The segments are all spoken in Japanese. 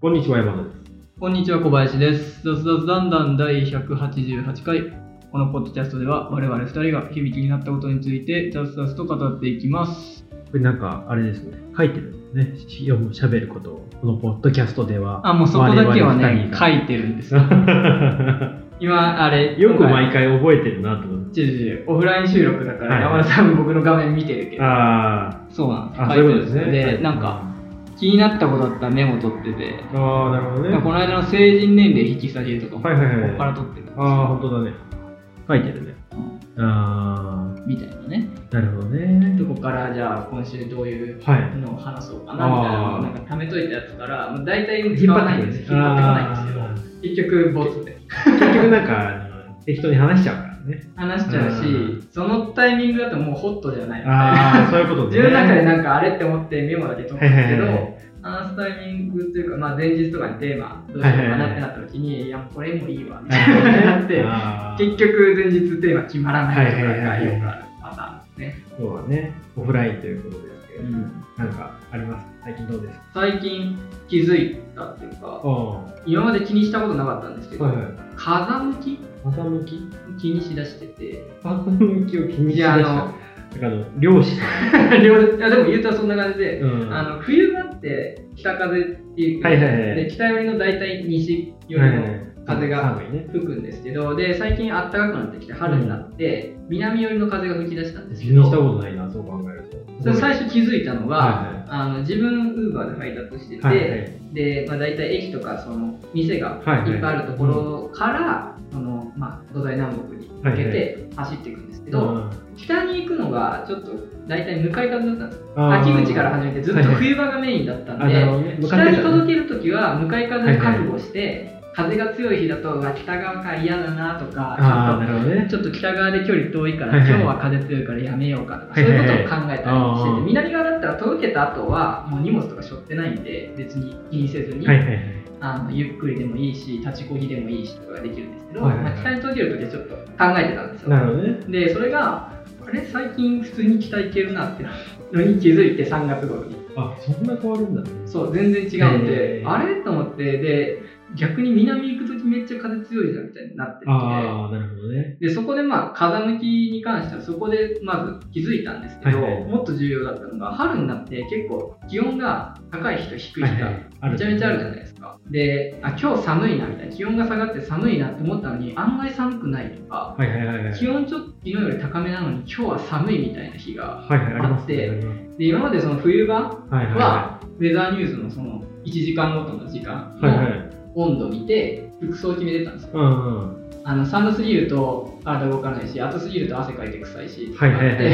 こんにちは、山田です。こんにちは、小林です。雑雑だんだん第188回。このポッドキャストでは、我々2人が響きになったことについて、雑々と語っていきます。これなんか、あれですね、書いてるんですね。読む、喋ることを、このポッドキャストでは。あ、もうそこだけはね、書いてるんですよ。二 今、あれ、よく毎回覚えてるなと思って。違う違うオフライン収録だから、はい山田さん僕の画面見てるけど、あそうなんですあ、あ、書そういてるんで、ことですね。はいなんか、、気になったことだったらメモ取ってて、ああ、なるほどね。この間の成人年齢引き下げとかも、はいはいはいここから取ってるああ、本当だね。書いてるね。うんあみたいなね。あ、なるほどね。どこからじゃあ今週どういうはい。のを話そうかなみたいなのをなんか貯めといたやつから、大体引っ使わないんですよ。引っ張ってこないんですあけど、結局ボツでー 結局なんか、適当に話しちゃうからね。話しちゃうし、そのタイミングだともうホットじゃないみたいあな。あ、そういうことね。自分の中でなんかあれって思ってメモだけ取ったんですけど、話すタイミングっていうか、まあ、前日とかにテーマどうしようかなってなった時に、いや、これもいいわみたいななって、結局前日テーマ決まらないとかがよくあるパターンですね。そうだね。オフラインということですけど、うんなんかあります？最近どうですか？最近気づいたっていうか、あ今まで気にしたことなかったんですけど、はいはい。風向き？風向き？気にしだしてて、風向きを気にしだした。の、なんかあの、漁師 いやでも言うたらそんな感じで、ん。うん。あの冬場って北風っていう、はいはいはいで北寄りの大体西寄りの風が。吹くんですけど、で最近暖かくなってきて春になって、南寄りの風が吹き出したんですけ気にしたど、ことないな、そう考えると。最初気づいたのが、はあの自分ウーバーで配達してて、で、まあ、大体駅とかその店がはいっぱいあるところから、そのまあ、土台南北に向けて走っていくんですけど、うん。北に行くのがちょっと大体向かい風だったんです秋口から始めてずっと冬場がメインだったんで、北に届けるときは向かい風を覚悟して、風が強い日だと北側から嫌だなとかなるほどね。ちょっと北側で距離遠いから、はいはい今日は風強いからやめようかとか、はいはいはいそういうことを考えたりしてて、あー南側だったら届けた後はもう荷物とか背負ってないんで別に気にせずに、はいはいはい。あのゆっくりでもいいし立ちこぎでもいいしとかができるんですけど、はいはいはいまあ、北に届けるときはちょっと考えてたんですよなるほどね。でそれがあれ最近普通に北行けるなってのに気づいて3月頃にあ、そんな変わるんだね。そう全然違うんで、あれ？と思ってで逆に南行く時めっちゃ風強いじゃんみたいになっててああ、なるほどね。でそこでまあ風向きに関してはそこでまず気づいたんですけど、はいはいもっと重要だったのが春になって結構気温が高い日と低い日がめちゃめちゃあるじゃないですか。であ今日寒いなみたいな気温が下がって寒いなって思ったのに案外寒くないとか、はいはいはいはい。気温ちょっと昨日より高めなのに今日は寒いみたいな日がはいはい、あってありますで今までその冬場はいはいははウェザーニューズのその1時間ごとの時間い。はいはのい。温度を見て服装を決めてたんですよ。うんうん。あの寒すぎると体動かないし暑すぎると汗かいて臭いしはいはいはいで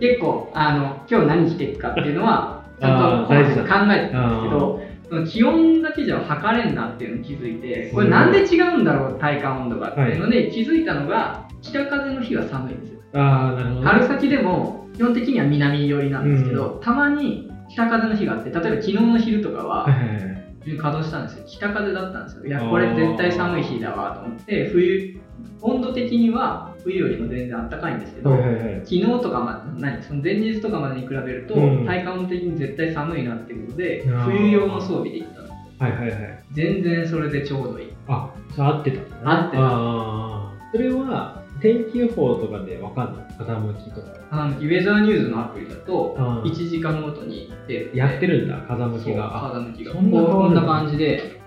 結構あの今日何着ていくかっていうのはちゃんと考えてたんですけど気温だけじゃ測れんなっていうのに気づいてこれなんで違うんだろう体感温度がっていうので気づいたのが北風の日は寒いんですよああ、なるほどね。春先でも基本的には南寄りなんですけど、たまに北風の日があって例えば昨日の昼とかは、はいはいはい。稼働したんですよ。北風だったんですよ。いやこれ絶対寒い日だわと思って冬温度的には冬よりも全然暖かいんですけど、はいはいはい。昨日とかま何？その前日とかまでに比べると、うん。体感温的に絶対寒いなっていうことで冬用の装備で行ったんですよはいはいはい。全然それでちょうどいい。あ、それ合ってたんだね。合ってた。それは、天気予報とかでわかんない？風向きとか。あのウェザーニューズのアプリだとあー1時間ごとに出るやってるんだ、風向きが。あ風向きが。こんな感じで。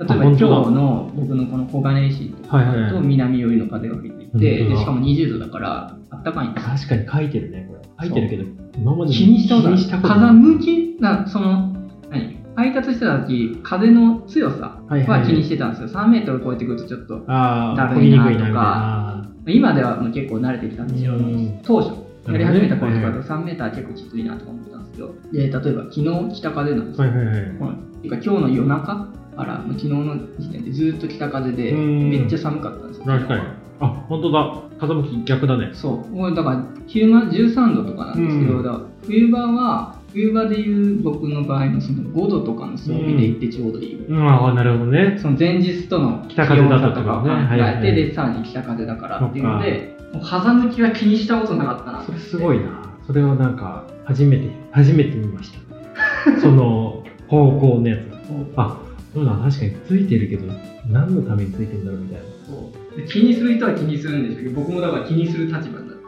例えばあ今日の僕のこの小金井市とと南寄りの風が吹いていて、でしかも20度だからあったかいんですよ。確かに書いてるね、これ。書いてるけど、今まで気にしたこと風。向きなその何配達してた時風の強さは気にしてたんですよ、3メートル超えてくるとちょっとだるいなとか。今ではもう結構慣れてきたんですよ。うん。当初やり始めた頃とかだと3メーター結構きついなとか思ったんですけどで例えば昨日北風なんですよ、はい。はい。はい。今日の夜中から昨日の時点でずっと北風でうん。めっちゃ寒かったんですよ。確かに。あ、本当だ。風向き逆だね。そう。だから昼間13度とかなんですけど、うん。冬場は冬場でいう僕の場合のその5度とかの装備で行ってちょうどいい、うん、ああ、なるほどね。その前日との気北風だったととかを考えて、でさらに北風だからっていうのでもう風向きは気にしたことなかったなそれすごいな。それはなんか、初めて、初めて見ました。その、方向のやつ。あ、そうだ確かについてるけど何のためについてるんだろうみたいな。気にする人は気にするんですけど僕もだから気にする立場になって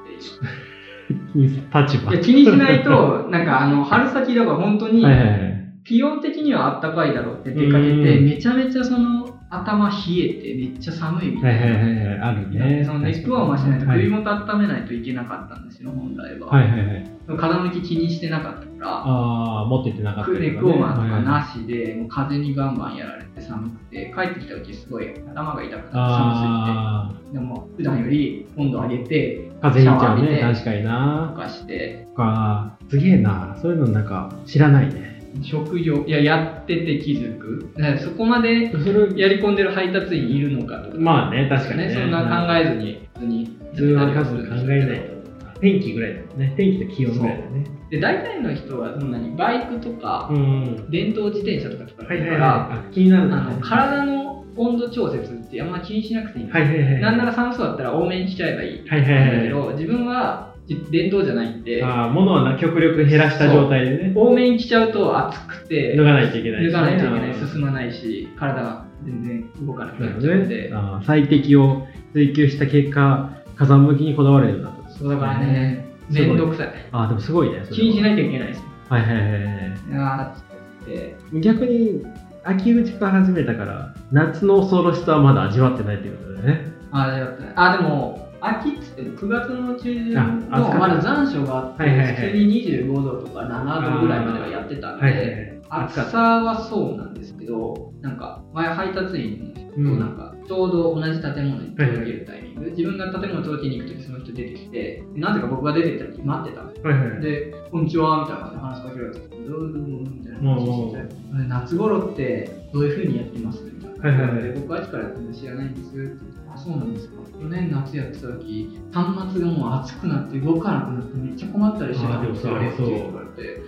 立場。いや気にしないと なんかあの春先だから本当にはいはいはい。気温的にはあったかいだろうって出かけてうん。めちゃめちゃその頭冷えてめっちゃ寒いみたはいな。はいはい。あるね。そのネックワーマーしないとはい。首元温めないといけなかったんですよ、本来は。はいはいはい。風向き気にしてなかったから、ああ持っててなかったね。ネックウォーマーとかなしで、もう風にバンバンやられて寒くて、帰ってきた時すごい頭が痛くなって寒あすぎて、でも普段より温度上げて、あ風邪ひいちゃうね確かにとなかして、とか。すげえな。そういうのなんか知らないね職業、いや、やってて気づく。そこまでそれやり込んでる配達員いるのかとか、まあね確かにね。そんな考えずに、普通に普通は多分考えないと。と天気ぐらいだよね。天気と気温ぐらいだよね。で、大体の人はそんなにバイクとか、うん。電動自転車とか使ってから、はいはいあ気になるあの体の温度調節ってあんま気にしなくていいはいはいはいなんなら寒そうだったら多めに着ちゃえばいい。はいはいはい。だけど、自分は電動じゃないんで、ああ物はな極力減らした状態でね。多めに着ちゃうと暑くて、脱がないといけない。脱がないといけない、進まないし、体が全然動かなくなっちゃうんで。ね。あー最適を追求した結果火山向きにこだわれるようになった。そうだからね、すごいめんどくさい。ああでもすごいね気にしなきゃいけないです。よ。はいはいはいはい。いやーって逆に秋口から始めたから夏の恐ろしさはまだ味わってないっていうことだよね。あれだったね。あ、でも、秋っつっても9月の中旬あのまだ残暑があって、普通に25度とか7度ぐらいまではやってたんで、暑さはそうなんですけど、なんか前配達員の人とうんなんかちょうど同じ建物に届けるタイミング、自分が建物に届けに行くときその人出てきて、なぜか僕が出てきた時待ってたんですはいはい。で、こんにちはみたいな感じで話しかけられて、どうどうもみたいな話してて、夏頃ってどういうふうにやってますみたいな。はいはいはい。で僕秋から全然知らないんですって、あ、そうなんですか？去年夏やってた時、端末がもう熱くなって動かなくなってめっちゃ困ったりしてたんで。すよって言われて、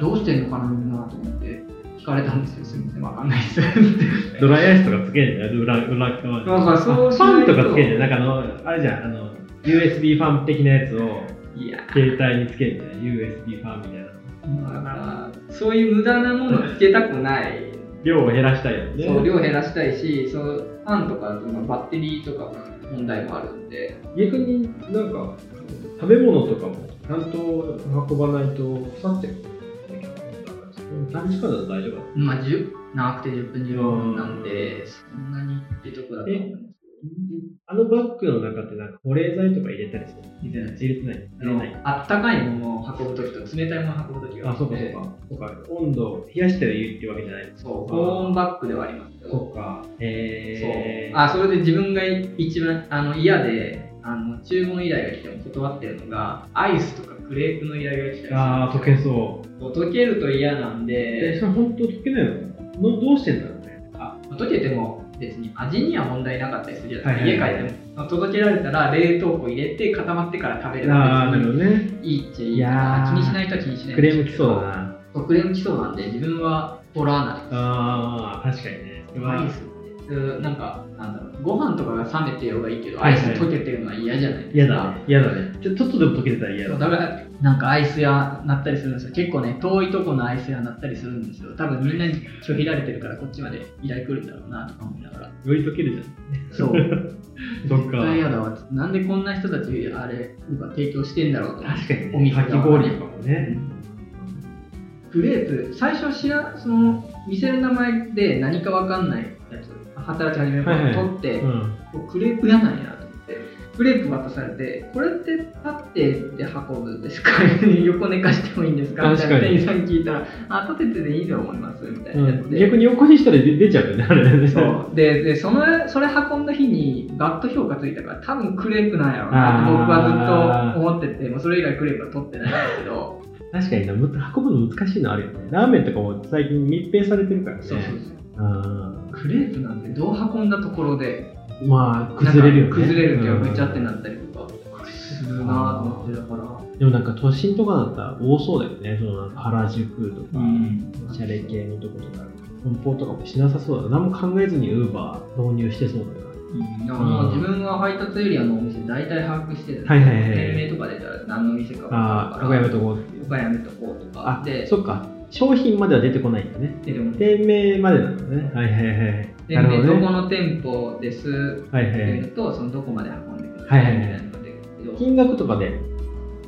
どうしてんのかなみんなと思って。聞かれたんですよ、すみません、わかんないです。ドライアイスとかつけんじゃん裏裏側に。なんかそうファンとかつけんじゃんなんかあのあれじゃんあの USB ファン的なやつを携帯につけるんじゃない？USB ファンみたいな。だから、そういう無駄なものつけたくない。量を減らしたいよね。そう量減らしたいし、そのファンとかだとまあバッテリーとかも問題もあるんで、逆になんか食べ物とかもちゃんと運ばないと腐ってる短時間だと大丈夫だまあ、10長くて10分、15分なんで、そんなにってとこだと思います。あのバッグの中ってなんか保冷剤とか入れたりする入れない入れてない？入れないあったかいものを運ぶときと冷たいものを運ぶときがあそうかそうか。そうか温度冷やしてるっていうわけじゃない。そう、保温バッグではありますけど、そうか。へえ。そう。あそれで自分が一番あの嫌であの注文依頼が来ても断ってるのがアイスとかクレープの依頼が来たりするああ溶けそう。溶けると嫌なんえでそれ本当溶けないの？のどうしてんだろうね。あ溶けても別に味には問題なかったりするじゃない？ですか、はいはいはい。家帰っても届けられたら冷凍庫入れて固まってから食べるほば別どね。にいいっちゃいい。いやー気にしない人は気にしない。クレームきそう。だなクレーム来そうなんで自分は取らないああ確かにね。それはアイスなんかなんだろうご飯とかが冷めてようがいいけど、はいはい。アイス溶けてるのは嫌じゃないですか。嫌だね。嫌だね。ちょっとでも溶けてたら嫌だ。だからなんかアイス屋なったりするんですよ。結構ね遠いとこのアイス屋なったりするんですよ。多分みんなに拒否られてるからこっちまで依頼来るんだろうなとか思いながら。より溶けるじゃん。そう。そっか。絶対嫌だわ。なんでこんな人たちあれなんか提供してんだろうと。確かにお店かき氷とかもね。クレープ最初知らその店の名前で何かわかんない働き始めるからはいはい。取って、うんクレープ屋なんやと思ってクレープ渡されてこれって立ってで運ぶんですか？横寝かしてもいいんですか？みたいな確かに。店員さんに聞いたらあ立ててでいいと思いますみたいなやつで、逆に横にしたら出出ちゃうよねあれね。そう。ででそのそれ運んだ日にバット評価ついたから多分クレープなんやろうなって僕はずっと思っててもうそれ以外クレープは取ってないんですけど。確かに運ぶの難しいのあるよね。ラーメンとかも最近密閉されてるからね。そうそうそうあクレープなんてどう運んだところで。ーまあ崩れるよね。崩れるっていうかちゃってなったりとか。するなと思って。だからでもなんか都心とかだったら多そうだよね。その原宿とか、うん。おしゃれ系のとことか梱包とかもしなさそうだ。な何も考えずにウーバー導入してそうだな。うん、だからもう自分は配達エリアのお店大体把握してるんで、はいはいはい店名とか出たら何の店か分かるああ、から、ここやめとこうっていう。ここはやめとこうとかあ、で、そっか。商品までは出てこないんだね。店名までなのね。はいはいはい。でね。どこの店舗ですはいはいいうのと、そのどこまで運んでくるはいはいはい金額とかで？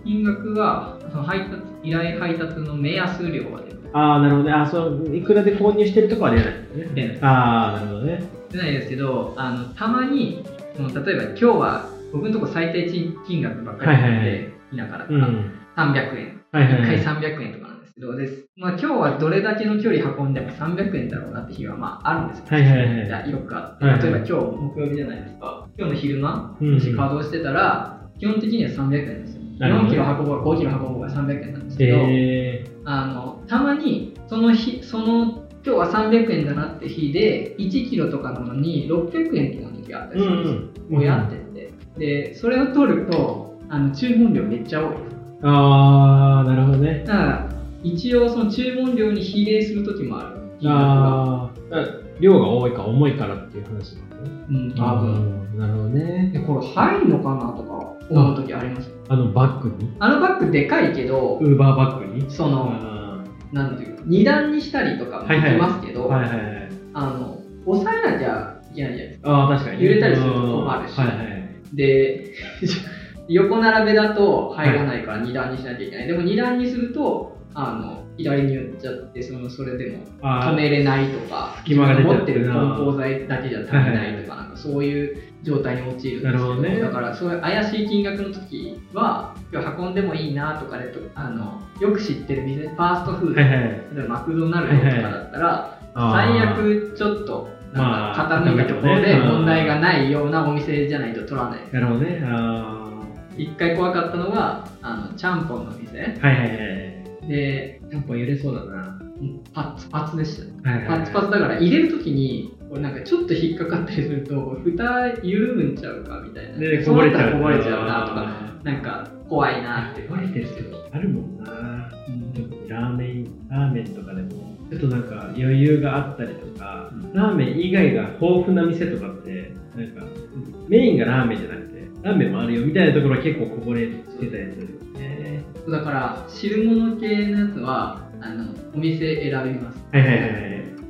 金額がその配達依頼配達の目安量が出る。ああ、なるほどね。あそう、いくらで購入してるとかは出ないああ、なるほどね。出ないですけど、あのたまに、その例えば今日は僕のとこ最低金額ばっかりなんはいはいで、田舎だかうん。らは300円。いはい1回はい。300円とかなんですまあ、今日はどれだけの距離運んでも300円だろうなって日はまああるんですよ。はいはいはいじゃあよくあって、例えば今日木曜日じゃないですか。今日の昼間、うんもし稼働してたら、基本的には300円ですよ。4なるほどキロ運ぼう、5キロ運ぼうが300円なんですけど、えあのたまにその日、その今日は300円だなって日で、1キロとかなのに600円とかの時があったー。りするんですよ。うやってて。で、それを取ると、あの注文量めっちゃ多い。ああ、なるほどね。だから一応その注文量に比例する時もあるああ、量が多いか重いからっていう話なんだね。うん多分分。なるほどね。でこれ入るのかなとか思う時あります？あのバッグに？あのバッグでかいけどウーバーバッグに？そのあなんていうか二段にしたりとかもできますけど、ーはいはいはい。あの押さえなきゃいけないじゃないですかああ、確かに。揺れたりすると困るしはいはい。で 横並べだと入らないから二段にしなきゃいけない、でも二段にするとあの左に寄っちゃってそのそれでもあ止めれないとか、隙間が持っててる梱包材だけじゃ足りないとか、なんかそういう状態に陥るんですけど、ねだからそういう怪しい金額の時は、今日運んでもいいなとかでとあの、よく知ってる店、ファーストフード。例えばマクドナルドとかだったら、最悪ちょっとなんまあか傾いたところでうん問題がないようなお店じゃないと取らない。なるほどね。あ一回怖かったのが、あのちゃんぽんの店あ。はいはいはい。で、ちゃんぽん揺れそうだな。パツパツでしたね。はいはいはい。パツパツだから入れるときに、これなんかちょっと引っかかったりすると、蓋緩むんちゃうかみたいな。で、こぼれちゃう。こぼれちゃうなとか、あなんか怖いなってー。こぼれてる時あるもんな。ラーメン、ラーメンとかでも、ちょっとなんか余裕があったりとか、うんラーメン以外が豊富な店とかって、なんか、メインがラーメンじゃなくて、ラーメンもあるよみたいなところは結構こぼれてたりするよね。だから、汁物系のやつは、あの、お店選びます。はいはいはいはい。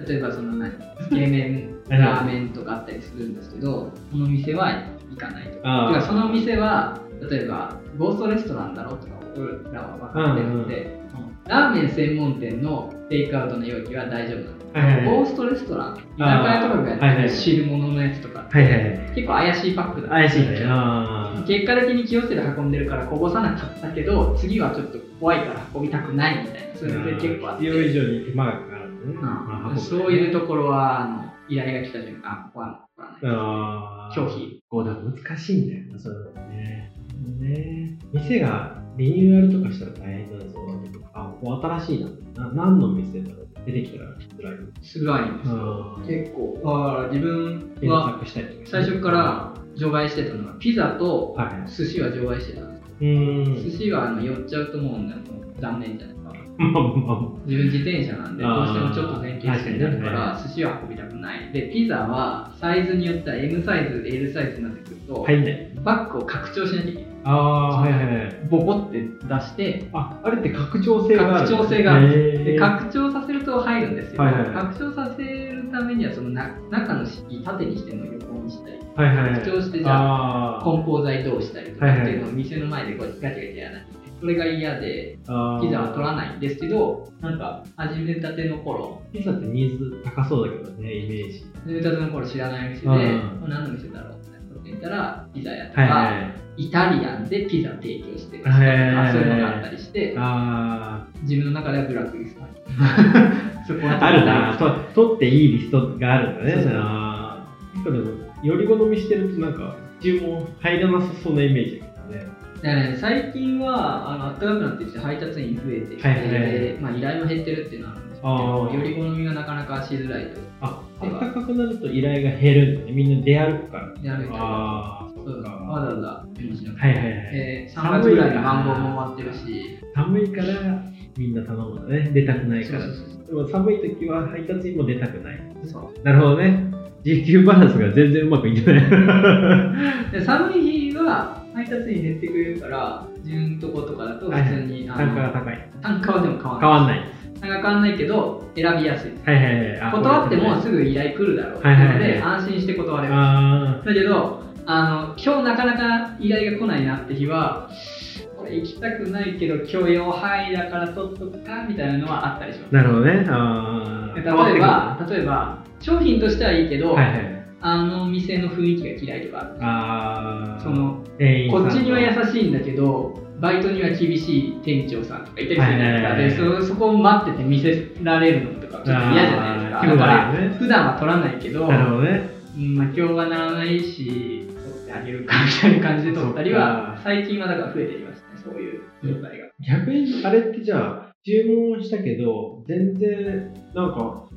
例えばその何、つけ麺、ラーメンとかあったりするんですけど、この店は行かないとか。その店は、例えば、ゴーストレストランだろとか、俺らは分かってるので、ラーメン専門店のテイクアウトの容器は大丈夫なんです。はいはいはいゴーストレストラン、居酒屋とかがやってる汁物のやつとかって、はいはいはい。結構怪しいパックだ怪しいね。結果的に気をつけて運んでるからこぼさなかったけど、次はちょっと怖いから運びたくないみたいな、そういうので結構あって。必要以上に手間がかかるね。うんそういうところは、あの依頼が来た瞬間、あここはもう取らな拒否。こうだ難しいんだよな、そういうのね。ね店がリニューアルとかしたら大変だそうだけど、あ、ここ新しいな。な何の店だろう出てきたら辛い。辛いんですよ。うん結構、あー自分検は。最初から除外してたのは、ピザとはい。寿司は除外してたんです。うーん。寿司はあの寄っちゃうと思うんで、もう残念じゃないですか。自分自転車なんで、どうしてもちょっと前傾式になるから、寿司は運びたくない。で、ピザはサイズによっては M サイズ、L サイズになってくると。バッグを拡張しなきゃいけない。ああ、はいはいはい。ボコって出して、あ、あれって拡張性がある。拡張性があるで拡張させると入るんですよ、はいはい拡張させるためにはそのな中の式縦にしても横にしたり。はいはい。はい。拡張してじゃあ梱包材どうしたりとかっていうのを店の前でこうやってガチャガチャやらない。それが嫌でピザは取らないんですけどなんか始めたての頃。ピザってニーズ高そうだけどね、イメージ。始めたての頃知らない店で、何の店だろうって言ったらピザ屋とか、はいはい。イタリアンでピザ提供してるとか、はいそういうのがあったりしてあ自分の中ではブラックリスト あ、あるな。と取っていいリストがあるんだね。そうそうあー結構でも、より好みしてるとなんか、注文入らなさそうなイメージだけどね。だからね、最近はあの暖かくなってきて配達員増えてきて、はいはいはいでまあ、依頼も減ってるっていうのはあるんですけあど、ーより好みがなかなかしづらいと。あ、暖かくなると依頼が減るんだね。みんな出歩くから。であるああ、そそううか。わざわざ準備しなくて、はいはいはい。で3月ぐらいにマンボウも終わってるし、寒いからみんな頼むんだね。出たくないから。そうそうでも寒い時は配達員も出たくない。そうなるほどね。時給バランスが全然うまくいってない。で寒い日は配達員減ってくれるから、自分のとことかだと普通に、あ単価がの高い。単価はでも変わ変らない。わんない。差が変わらないけど選びやすいはいはいはいあ断ってもこすぐ依頼来るだろうってはいいうのはいはいで安心して断れるあだけどあの今日なかなか依頼が来ないなって日はこれ行きたくないけど許容範囲だから取っとくかみたいなのはあったりします。あなるほどね。ああ例えば例えば商品としてはいいけど、はいはい。あの店の雰囲気が嫌いとかある。ああそのこっちには優しいんだけどバイトには厳しい店長さんとかいたりするじゃないですか、でそそこを待ってて見せられるのとかちょっと嫌じゃないですか。だから普段は取らないけどなるほどね。うんまあ、今日はならないし取ってあげるかみたいな感じで取ったりは最近はだから増えてきました。ねそういう状態が、逆にあれってじゃあ注文したけど全然なんか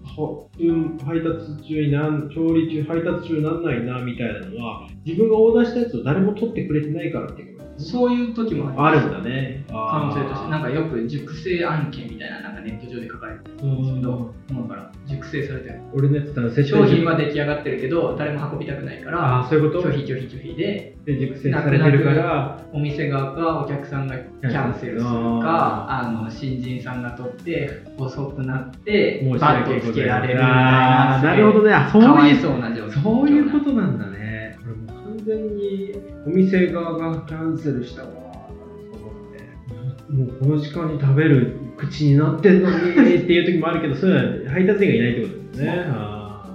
配達中になん調理中配達中になんないなみたいなのは自分がオーダーしたやつを誰も取ってくれてないからっていうそういう時もあるんだね。可能性として。なんかよく熟成案件みたいななんかネット上で書かれてるんですけどもうから。熟成されてる。俺のやつだ接商品は出来上がってるけど誰も運びたくないからああそういうこと？拒否拒否拒否でで熟成されてるから。お店側かお客さんがキャンセルするかあの新人さんが取って遅くなってバ訳ットつけられるみたいあなーなるほどね。あそういいうそういうことなんだね全にお店側がキャンセルしたわと思ってもうこの時間に食べる口になってんのにっていう時もあるけどそういうのは配達員がいないってことですね。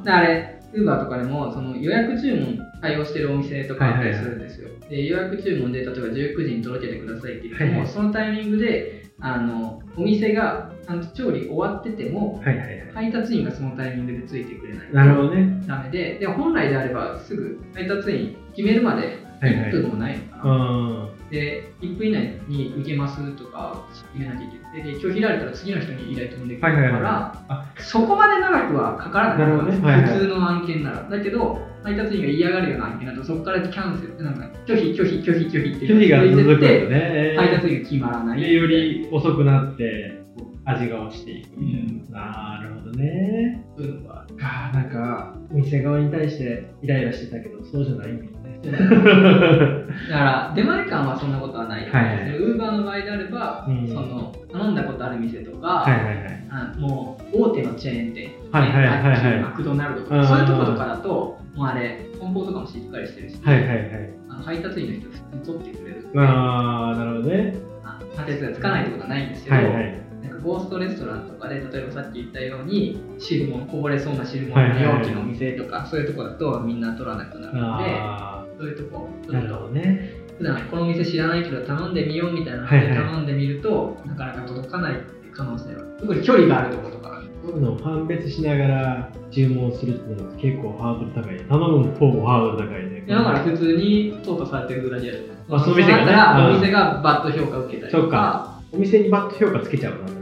あれ、ウーバーとかでもその予約注文対応してるお店とかあったりするんですよ。で予約注文で例えば19時に届けてくださいって言っても、はいはい。そのタイミングであのお店がちゃんと調理終わってても、はいはいはい。配達員がそのタイミングでついてくれないとなるほどね。ダメで、で本来であればすぐ配達員決めるまではいはい。1分もないのかな。あで、1分以内に受けますとか決めなきゃいけない。で、拒否られたら次の人に依頼飛んでくるから、はいそこまで長くはかからない。なね。はいはい。普通の案件なら。だけど、配達員が嫌がるような案件だと、そこからキャンセル。なんか、拒否、拒否、拒否、拒否ってー拒否が続くんだて、ね配達員が決まらない。でより遅くなって味が落ちていく、うんな。るほどね。そういうのがかなんかお店側に対してイライラしてたけどそうじゃないんだ。よねだから、出前館はそんなことはないウーバーの場合であれば、うん。その頼んだことある店とか、はいはいはい。あもう大手のチェーン店、はいはいはいはい。マクドナルドとうん。か、そういうとことかだと、もうあれ、梱包とかもしっかりしてるし、はいはいはい。あの配達員の人、普通に取ってくれるああなるほどね。あ配達がつかないってことはないんですけど、はいはい。なんかゴーストレストランとかで、例えばさっき言ったように、汁物、こぼれそうな汁物の容器のお店とか、そういうとこだとみんな取らなくなるので、あそういうとこ、なるほどね。普段この店知らないけど頼んでみようみたいなのはいはい。で頼んでみると、なかなか届かない可能性は、特に距離があるところとか、そういうのを判別しながら注文するっていうのは結構ハードル高い頼む方もハードル高いね。だから普通に淘汰されてるだけだよ。あその店がね。だったらうん。お店がバッド評価を受けたりとか、お店にバッド評価つけちゃうからね。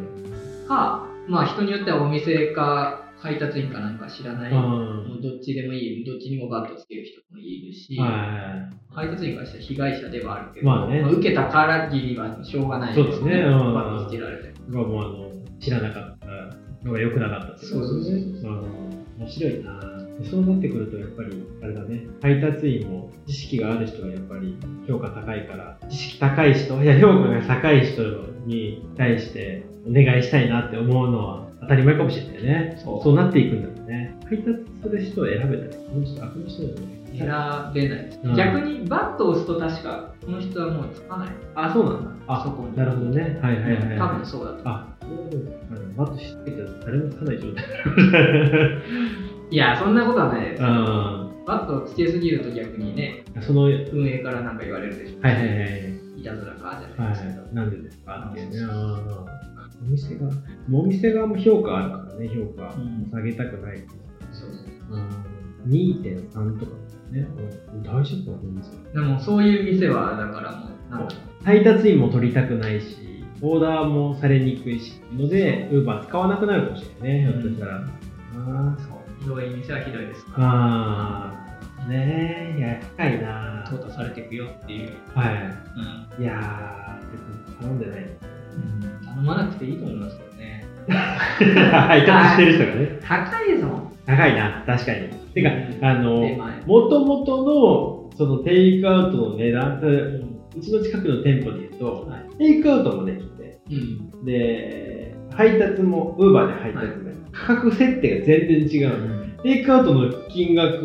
か、まあ人によってはお店か配達員かなんか知らない、うん。どっちでもいい、どっちにもバッドつける人もいるし、は配達員からしたら被害者ではあるけど、まあね。受けたからぎりはしょうがないそうですね。うん。バッドつけられて。いがもうあの知らなかったのが良くなかった。ってことですねそうそう。うん。面白いな。そうなってくるとやっぱりあれだね。配達員も知識がある人がやっぱり評価高いから知識高い人いや評価が高い人に対してお願いしたいなって思うのは当たり前かもしれないね。そう。そうなっていくんだろうね。配達する人を選べたらこの人あこの人だよね。選べないです、うん。逆にバットを押すと確かこの人はもうつかない。あそうなんだ。あそこに。なるほどね。はいはいはい、はい、多分そうだとあ、バットしつけて誰もつかない状態。いやそんなことはないです。あバットをつけすぎると逆にねあ、その、はい運営からなんか言われるでしょ。はいはい。いたずらかじゃはないですけど、い、なんでですかっていうね。お店が、お店側も評価あるからね、評価。うん下げたくない。そうそううん2.3とかね。うん大丈夫かな、お店でもそういう店はだからもうなんか配達員も取りたくないし、オーダーもされにくいし、ので、ウーバー使わなくなるかもしれないね、ひょっとしたら。あーそうひどい店はひどいですあー、ねえ、いや、高いな淘汰されていくよっていう、はい。うんいやー、別に頼んでない。頼まなくていいと思いますけどね。配達してる人がね。高いですもん高いな、確かに。てか、あの、もともとの、そのテイクアウトの値段、うちの近くの店舗で言うと、はい。テイクアウトもできて、うん。で、配達も、ウーバーで配達も、価格設定が全然違う。テイクアウトの金額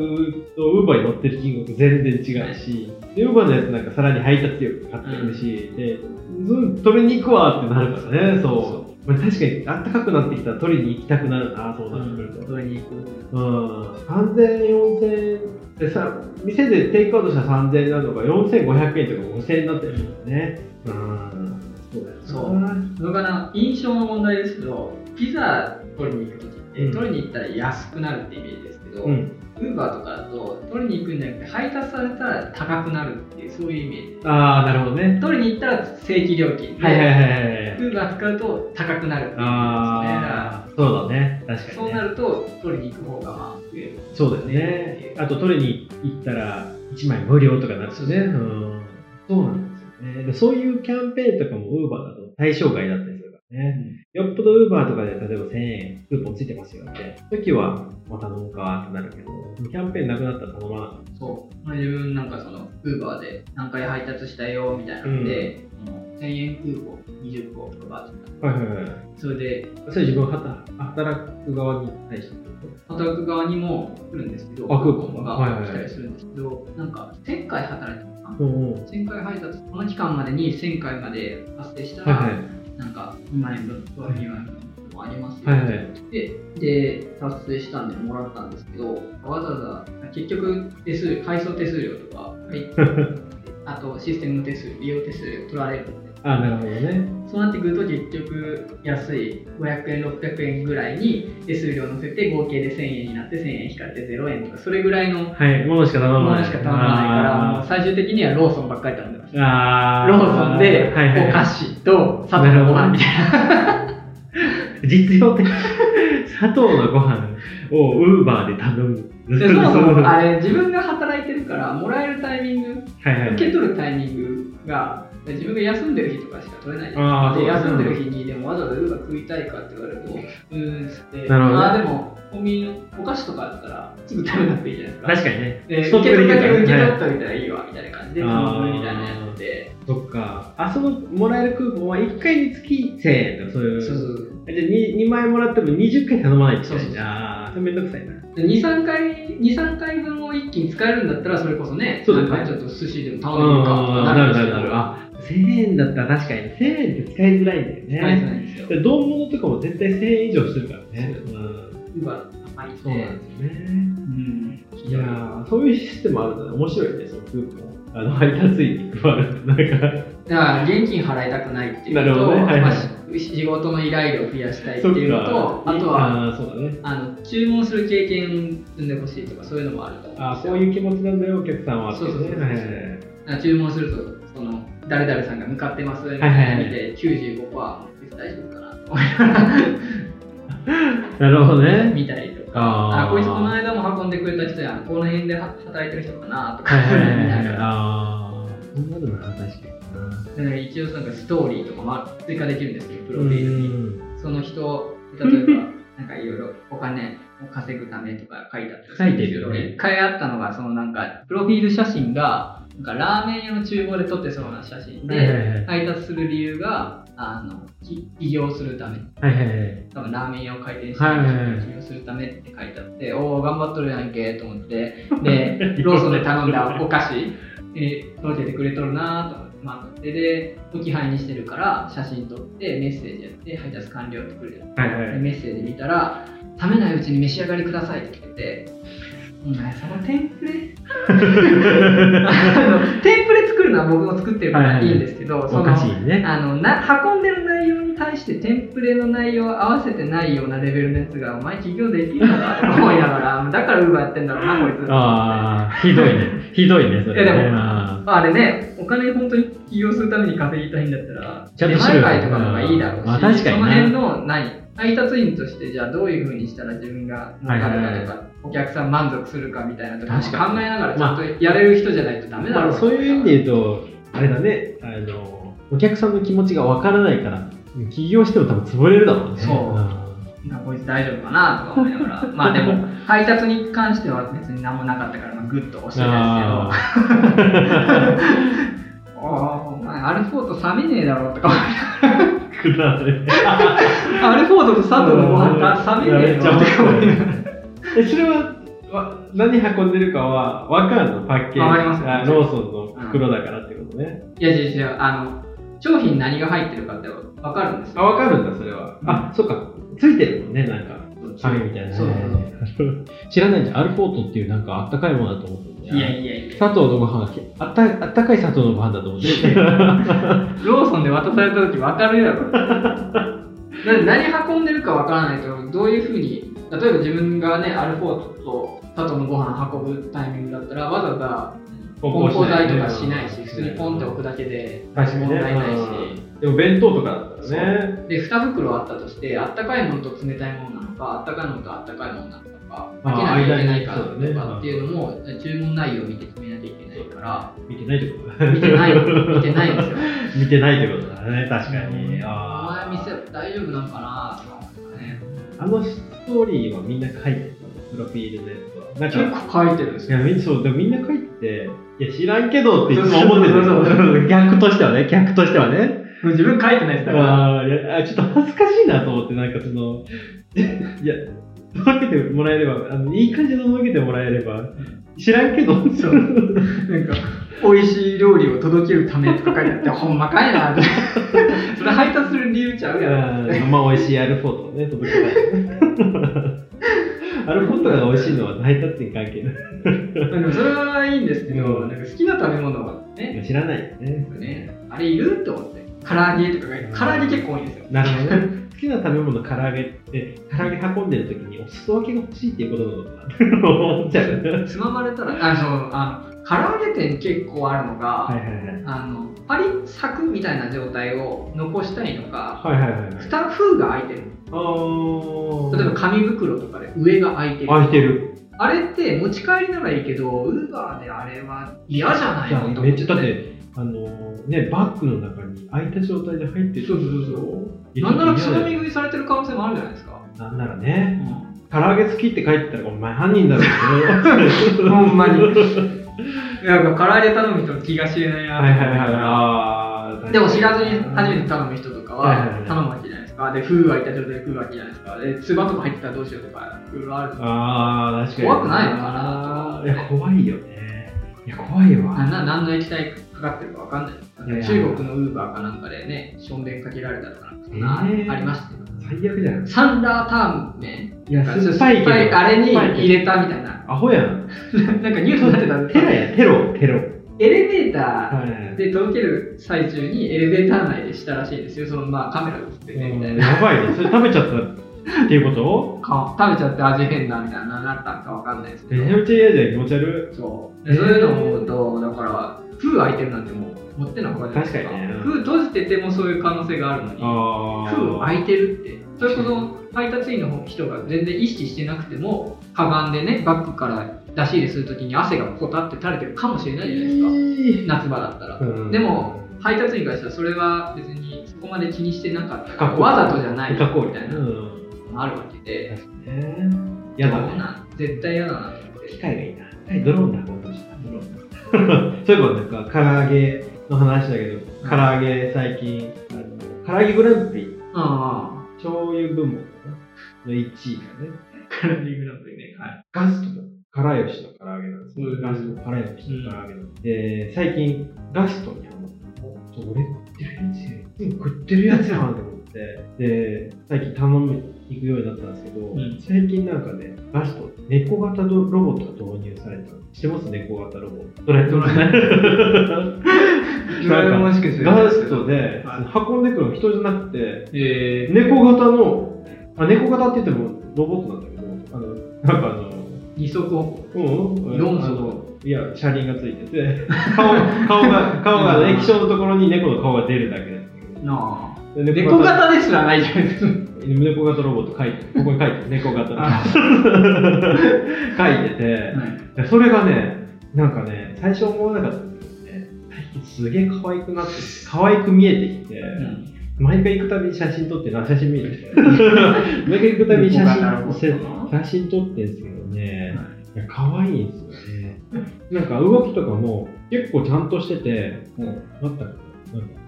とウーバーに乗ってる金額全然違うし、で、ウーバーのやつなんかさらに配達料買ってくるし、で、うん取りに行くわってなるからね、そう。まあ、確かに、あったかくなってきたら取りに行きたくなるな、そうなってくると。取りに行く。うん。3000、4000でさ、店でテイクアウトしたら3000円なのが4500円とか5000円になってるんだね。うん。そうだよなそうそれから印象の問題ですけど、ピザ取りに行くときって、うん取りに行ったら安くなるってイメージですけど、うん。ウーバーとかだと取りに行くんじゃなくて配達されたら高くなるっていうそういうイメージああ、なるほどね。取りに行ったら正規料金で、はいはいはいはい。ウーバー使うと高くなるっていうああ、そうだね。確かに、ね。そうなると取りに行く方がまあ増えるそうだよね。あと取りに行ったら1枚無料とかなるしね。うん。そうなんですよね。でそういうキャンペーンとかも Uber だと対象外だったりね。よっぽど Uber とかで例えば1000円クーポンついてますよって。時は、まあ頼むかってなるけど、キャンペーンなくなったら頼まなかっそう、まあ、自分なんかそのウーバーで何回配達したよみたいなので、その1000円クーポン20個とかた。はいはいはい。それでそれ自分は働く側に対して？働く側にも来るんですけどあクーポンがはいはいはい来たりするんですけど、なんか1000回働いたのかなとうんうん。1000回配達この期間までに1000回まで達成したら、はいはい。なんか2万円分とか2万円分もありますよ、はいはい。でで達成したんでもらったんですけどわざわざ結局手数料配送手数料とか、はい、あとシステムの手数料利用手数料取られるあなるほどね。そうなってくると結局安い500円600円ぐらいに手数料乗せて合計で1000円になって1000円引かれて0円とかそれぐらいのものしか頼まない。のしか頼まないから最終的にはローソンばっかり頼んでましたローソンでお菓子と砂糖のご飯みたいな 実用的。砂糖のご飯をウーバーで頼む。でそもそも あはれ自分が働いてるからもらえるタイミング。受け取るタイミングが自分が休んでる日とかしか取れないで休んでる日にでもわざわざウーバー食いたいかって言われると、うーんっつって、なるほどね。あーでもコンビニのお菓子とかだったらすぐ食べなくていいじゃないですか。確かにね。で受け取るだけ受け取っできるからねといたらいいわみたいな感じで頼むみたいなやつで、そっか。あ、そのもらえるクーポンは1回につき1000円とかそういう。そうそうじゃあ 2, 2万円もらっても20回頼まないといけないそうそうあめんどくさいな。で2、3回、2、3回分を一気に使えるんだったらそれこそね、そうだね。ちょっと寿司でも頼んでみるか。なるなるなる。あ、1000円だったら確かに1000円って使いづらいんだよね。使いづらいんですよ。で丼物とかも絶対1000円以上するからね。そううんウーバー高い。そうなんですよね。うんいやー、そういうシステムあるんだね。面白いね、そのクーポン。あの、配達員に配る。なんか、だから現金払いたくないっていうのと、ねはいはいまあし仕事の依頼量を増やしたいっていうのと、あとはあーそうだね。あの注文する経験積んでほしいとかそういうのもあると思あーそう。いう気持ちなんだよ、お客さんはね。そうそうそうはいはい注文するとその誰々さんが向かってます。みたいなの見て95%大丈夫かなと思いながらなるほどね。見たりとか、あー。あこいつこの間も運んでくれた人やん、この辺で働いてる人かなとか、見なはい。がら。ああ、そんなのな、確かにな。一応なんかストーリーとかも追加できるんですけど、プロフうィールに。んその人、例えば、なんかいろいろお金を稼ぐためとか書いてあったりいてるよね。一回あったのが、そのなんか、プロフィール写真が、なんかラーメン屋の厨房で撮ってそうな写真で、はい。配達する理由が、あの、き起業するため。多分ラーメン屋を開店して起業するためって書いてあって、おお、頑張っとるやんけと思って、で、ローソンで頼んだお菓子、えー届けてくれとるなと思って待って、で、置き配にしてるから写真撮ってメッセージやって配達完了ってくれる。はいはいでメッセージ見たら、冷めないうちに召し上がりくださいって来てて、そのテンプレ？あのテンプレ作るのは僕も作ってるからいい。んですけど、そおのかしいね。あのな運んでる内容に対してテンプレの内容を合わせてないようなレベルのやつがお前起業できるのかと思いながら だからウーバーやってんだろうなこいつ。ああ、ひどいね。ひどいね、それ、ね。いやでもああれねお金本当に起業するために稼ぎたいんだったら出前会とかの方がいいだろうし、まあ確かになその辺の何？配達員としてじゃあどういうふうにしたら自分が儲かるかとか、はいはいはお客さん満足するかみたいなとかに。考えながらちゃんとやれる人じゃないとダメだろう。まあ、そういう意味で言うと、あれだね、あの、お客さんの気持ちがわからないから、起業しても多分潰れるだろうね。そうん。なんかこいつ大丈夫かなとか思いながら。まあでも配達に関しては別に何もなかったから、まあ、グッと押してたんですけど。あ おお前アルフォート冷めねえだろとか思いながら。アルフォードと佐藤のご飯た冷めねえめっちゃの面白いえそれはわ何運んでるかは分かるの？パッケージ。わかります。あローソンの袋だからってことね、いや違う違う、あの、商品何が入ってるかって分かるんですあよ。分かるんだそれは、あそっか。ついてるもんねなんか。紙みたいなね。そうそう。知らないんじゃん。アルフォートっていうなんかあったかいものだと思っていやいやいや。砂糖のご飯があったあったかい砂糖のご飯だと思って ローソンで渡された時分かるやろ。何運んでるか分からないと、どういうふうに、例えば自分がね、アルフォートと佐藤のご飯運ぶタイミングだったら、わざわざ梱包材とかしないし、普通にポンって置くだけで問題ないし。うん。でも弁当とかだったらね。で2袋あったとしてあったかいものと冷たいものなのかあったかいものとあったかいものなのか開けなきゃいけないかとかっていうのも注文内容を見て決めなきゃいけないから。見てないってこと。だ見てない。見てないんですよ。見てないってことだね確かに、おあ前店大丈夫なんかなとかね。ーあのストーリーはみんな書いてるプロフィールのやつは。なんか結構書いてるんですよ。いやみそうでもみんな書いていや知らんけどっていつも思ってる 逆としてはね逆としてはね。自分書いてないですだから。あーいやあちょっと恥ずかしいなと思ってなんかそのいや届けてもらえればあのいい感じで届けてもらえれば知らんけど。そう。なんか美味しい料理を届けるためとか書いてあってほんまかいな。っ てそれ配達する理由ちゃうやんまあ美味しいアルフォートをね届けたい。アルフォートが美味しいのは配達に関係ない。でもそれはいいんですけど、うん。なんか好きな食べ物はね。知らない。よねね、あれいる？って思って。唐揚げとかが、唐揚げ結構多いんですよ。なるほどね好きな食べ物唐揚げって唐揚げ運んでる時にお裾分けが欲しいっていうことなのかな思っちゃう。つままれたら、あ、そう、あの、唐揚げ店結構あるのが、はいはいはい。あの、パリサクみたいな状態を残したいのか、はいはいはいが開いてる。例えば紙袋とかで上が開いてる。開いてる。あれって持ち帰りならいいけど、ウーバーであれは嫌じゃないのめっちゃだってあのねバッグの中に開いた状態で入ってる。そうそうそうなんならつまみ食いされてる可能性もあるじゃないですか。なんならね。唐揚げ好きって書いてたらお前犯人だろうけど ほんまに。なんか唐揚げ頼む人の気が知れないなはいはいはいあーでも知らずに初めて頼む人とかは頼むわけじゃないですか。で、封開いた状態で封わけじゃないですか。で、つばとか入ってたらどうしようとか、いろいろある。ああ確かに。怖くないのかないや怖いよね。いや怖いわ。あな何の液体かかってるかわかんない中国のウーバーかなんかでね、しょんべんかけられたとかそんな、えー。ありましたよ。最悪じゃんサンラータンメンいっぱいあれに入れたみたいな。アホやん。なんかニュースになってた。んですテラやテロ。テロ。エレベータはいーで届ける最中にエレベーター内でしたらしいんですよ。そのまあカメラ映っててみたいな。やばいね。それ食べちゃったっていうこと？か食べちゃって味変だみたいななったんかわかんないですけど。めちゃめちゃ嫌じゃん。気持ち悪そう。でそういうのを思うと、だから、封開いてるなんてもう持ってのほかじゃないですか。確かにね。封閉じててもそういう可能性があるのに、あ封開いてるって。それこそ配達員の人が全然意識してなくても、かがんでね、バッグから出し入れするときに汗がポタって垂れてるかもしれないじゃないですか。夏場だったら。うん。でも、配達員からしたらそれは別にそこまで気にしてなかった。わざとじゃない。みたいな。のうん。もあるわけで、嫌だね。どうなん？絶対嫌だなと思って。機械がいいな。ドローンだそういえばなんか唐揚げの話だけど唐揚げ最近あの唐揚げグランプリ。ああ。醤油部門かなの1位がね。カラリグランプリね。はい。ガストの辛吉の唐揚げなんですようん。ガスト辛吉の唐揚げなん。ですで最近ガストにハマってお俺食ってるやつや食ってるやつやんと思って。で最近頼み行くようになったんですけど、ん。最近なんかねガスト猫型ロボットが導入されたの。知ってます猫型ロボドラえもんドラえもんしか知らないガですけどストではい運んでくるの人じゃなくてえ猫型のあ猫型って言ってもロボットなんだけどあのなんかあのー、二足歩うん、四いや車輪がついてて 顔顔が顔がね液晶のところに猫の顔が出るだけなんだけ行なあ。猫型ですらないじゃないですか。猫型ロボット書いてここに書いてる猫型あ。書いてて。でそれがねなんかね最初思わなかったんだけどね最近すげえ可愛くなってきて可愛く見えてきて、毎回行くたびに写真撮ってな写真見る 毎回行くたびに写真写真撮ってんですけどね、い。や可愛いんですよね。なんか動きとかも結構ちゃんとしててもう待ったなんか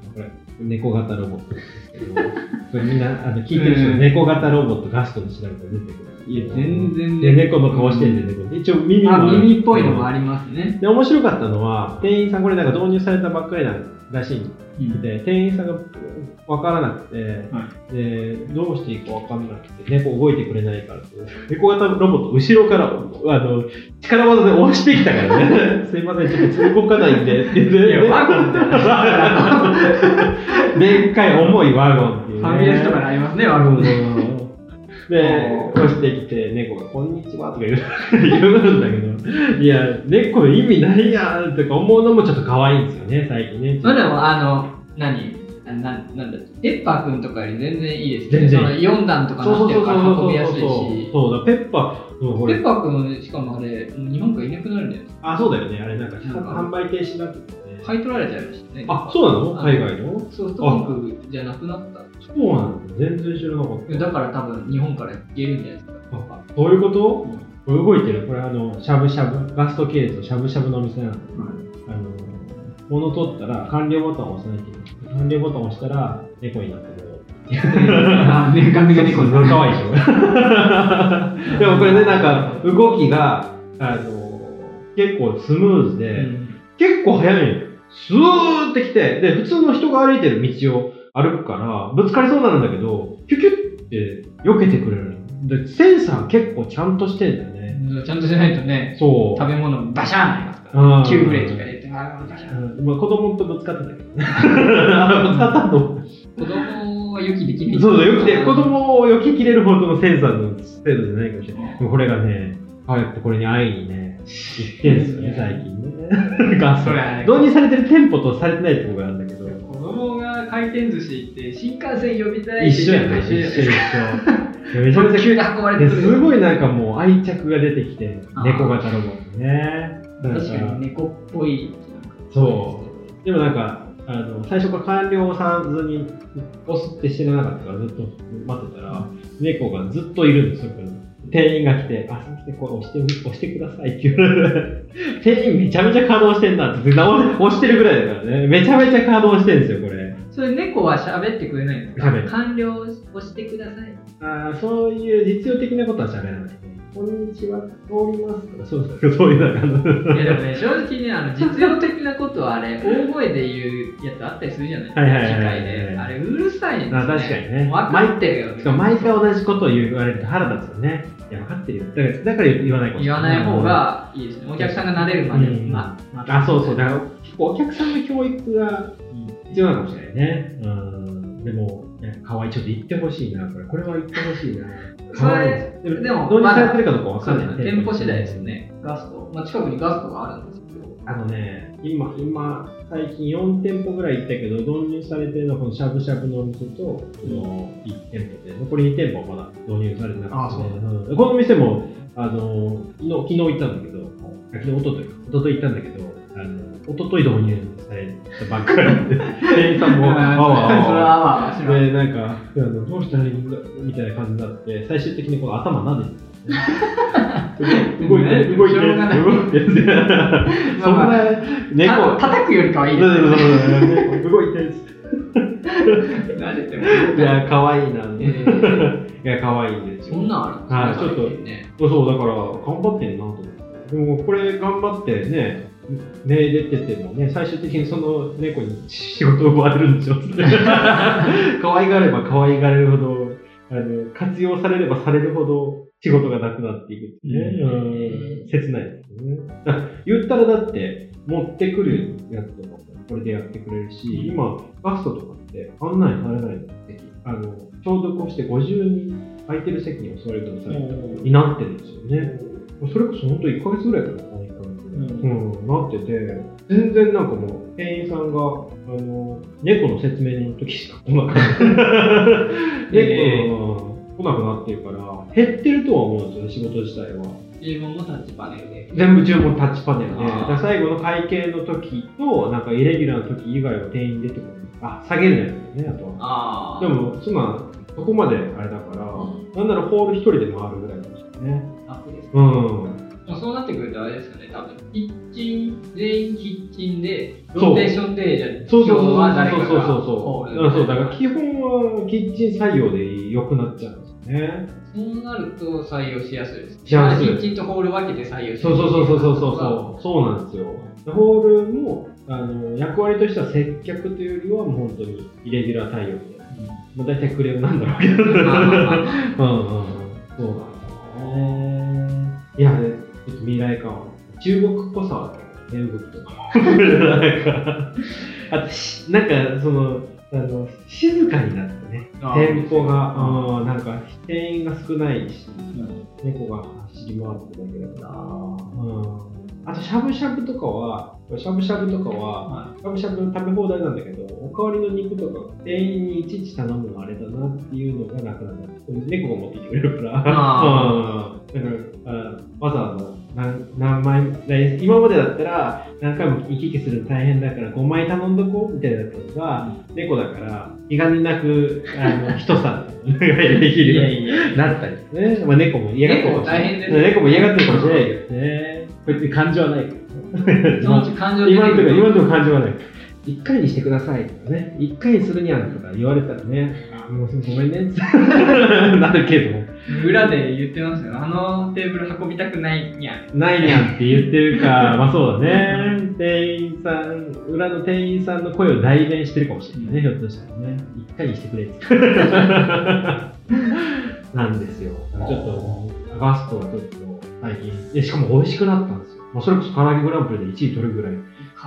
猫型ロボットこれみんなあの聞いてる人、うん猫型ロボットガストで調べたら出てくる。いや全然で、猫の顔してんで、猫。一応耳もあある耳っぽいのもありますね。で、面白かったのは、店員さん、これなんか導入されたばっかりなんらしいんで、店員さんが分からなくて、はで、どうしていいか分かんなくて、猫動いてくれないからって、猫型ロボット後ろから、あの、力技で押してきたからね、すいません、ちょっと動かないんで、って言って、いやワゴンだよでっかい重いワゴンっていう、ね。ファミレスとかにありますね、ワゴンで。うんで、押してきて、猫が、こんにちはとか言う 言うんだけど、いや、猫意味ないやんとか思うのもちょっと可愛いんですよね、最近ね。それでも、あの、何あななんだペッパーくんとかより全然いいですね。全然その4段とかなってるから運びやすいし。そうだ、ペッパー、うん、ペッ、パーくん、しかもあれ、日本からいなくなるんだよ。あ、そうだよね、あれなんか、販売停止になって。買い取られちゃいましたね。あ、そうなの？海外の？ソフトバンクじゃなくなった。そうなんだ、全然知らなかった。だから多分日本から消えるんじゃないですか。あそういうこと？これ動いてる、これあの、しゃぶしゃぶ、ガスト系列しゃぶしゃぶのお店なんで、あの、物取ったら完了ボタンを押さないといけない。完了ボタンを押したら 猫になってる。あ、ね、髪が猫になる。かわいいでしょ でもこれね、なんか動きが、あの、結構スムーズで、うん結構早いのよ。スーって来て、で、普通の人が歩いてる道を歩くから、ぶつかりそうなんだけど、キュキュって避けてくれるの。で、センサー結構ちゃんとしてんだよね。ちゃんとしないとね、そう。食べ物バシャーンなりますから。うん急ブレーキが出て、あーバシャーンうんまあ、子供とぶつかってたけどね。あぶつかったと。子供は予期できない。そうだ、よくて、子供を避けきれるほどのセンサーの精度じゃないかもしれない。でもこれがね、帰ってこれに会いにね、行ってんすよね、最近ね。ガスそれはね導入されてる店舗とされてないところがあるんだけど、子供が回転寿司行って、新幹線呼びたい一緒やね、一緒一緒。めちゃめち急に運れてくる。ですごいなんかもう愛着が出てきて、猫型ロボットね。確かに猫っぽい。そう。でもなんか、あの最初から完了さずに押すって知らなかったからずっと待ってたら、猫がずっといるんですよ、そこに店員が来て、あ、すみません、これ押して押してくださいって言われて、店員めちゃめちゃ稼働してんなって、な押してるぐらいだからね、めちゃめちゃ稼働してるんですよ、これ。それ猫は喋ってくれないんですか完了押してください。あーそういう実用的なことは喋らない。こんにちは、通りますとか、そうそう、そういうなんか、いやでもね、正直ね、あの実用的なことはあれ、大声で言うやつあったりするじゃない？ですか、はいはいはいはい機械で。あれ、うるさいんですよ、ね。あ確かにね分かってるよ、しかも毎回同じことを言われると腹立つよね。いや、分かってるよ。だからだから言わない言わない方がいいですね。お客さんが慣れるまで、うんまあ、あ、そうそう。だから、結構お客さんの教育が必要なのかもしれないね。うん。でも、可愛いちょっと言ってほしいな、これ。これは言ってほしいな。それ可愛いででも導入されてるかどうかわそうかんない。ですね店舗次第ですよ。ね。ガスト。まあ、近くにガストがあるんですけど。あのね、今、今、最近4店舗ぐらい行ったけど、導入されてるのはこのしゃぶしゃぶのお店と、この1店舗で、残り2店舗はまだ導入されてなくて、あそううんこの店も、あの、昨日、昨日行ったんだけど、あ昨日、おとといか、おととい行ったんだけど、あの、おととい導入されたばっかりで、店員さんも、あわあわ。で、なんか、どうしたらいいんだみたいな感じになって、最終的にこの頭撫でてる、動いて、動いて、動いて。そん。まあまな猫、た叩くよりかはいいですね。動いてる。慣れても。いや、可愛いな。えーいや、可愛いん。ですよ。そん。なん。あるん。ですねはいちょっと。そう、だから、頑張ってん。なと思って。でも、これ頑張ってね、目出ててもね、最終的にその猫に仕事を奪われるん。でしょって。可愛がれば可愛がれるほど、あの、活用されればされるほど仕事がなくなっていくってね。うん、切ないですよね。言ったらだって、持ってくるやつとかもこれでやってくれるし、今、ガストとかって案内されないの席あの、消毒をして50人空いてる席にお座りくださいになってるんですよね。それこそ本当1ヶ月ぐらいかな、1ヶ月ぐらい。うん、なってて、全然なんかもう、店員さんが、あの、猫の説明の時しか来なかった。え猫、来なくなってるから、減ってるとは思うんですよね、仕事自体は。注文もタッチパネルで。全部注文タッチパネルで、だ最後の会計の時と、なんかイレギュラーの時以外は店員出てくる。あ、下げるやつですね、あと。でも、そんな、そこまであれだから、うなんならホール一人で回るぐらいかもしれないね。楽です。うん。まあそうなっってくるとあれですよね、多分チン、全員キッチンで、ローテーションで、じゃあそうそう。そうそうそうそう。そうだから基本はキッチン採用で良くなっちゃうんですよね。そうなると採用しやすいです。しやすい。キッチンとホール分けて採用しそうそうそうそうそうそうう。そう。そうなんですよ。ホールもあの役割としては接客というよりはもう本当にイレギュラー対応で、まあ、大体クレームなんだろうけど。うん。うんうんそうなんだね。いやねちょっと未来感は中国っぽさはね動きとか。なんかあとしなんかそのあの静かになったね。店舗がうんなんか店員が少ないし、猫が走り回ってるだけだから、うん、あとしゃぶしゃぶとかはしゃぶしゃぶとかは、しゃぶしゃぶ食べ放題なんだけどおかわりの肉とか店員にいちいち頼むのあれだなっていうのがなくなった。猫が持ってきてくれるから。からあわざわざ何枚今までだったら何回も行き来するの大変だから5枚頼んどこうみたいなことが、猫だから気兼ねなくあの一皿できるようになったりね。まあ、猫も嫌がってるかもしれない。猫もね猫も嫌がってるかもしいけどね。こうやって感情はないから。今のところ、今のところ感情はない。一回にしてくださいとかね。一回にするにゃんとか言われたらね。もうごめんねって なるけど。裏で言ってますよ。あのテーブル運びたくないにゃん。ないにゃんって言ってるか、まあそうだね。店員さん、裏の店員さんの声を代弁してるかもしれないね、ひょっとしたらね。一回にしてくれって。なんですよ。ちょっと、ガストはちょっと最近、でしかも美味しくなったんですよ。まあ、それこそ唐揚げグランプリで1位取るぐらい。唐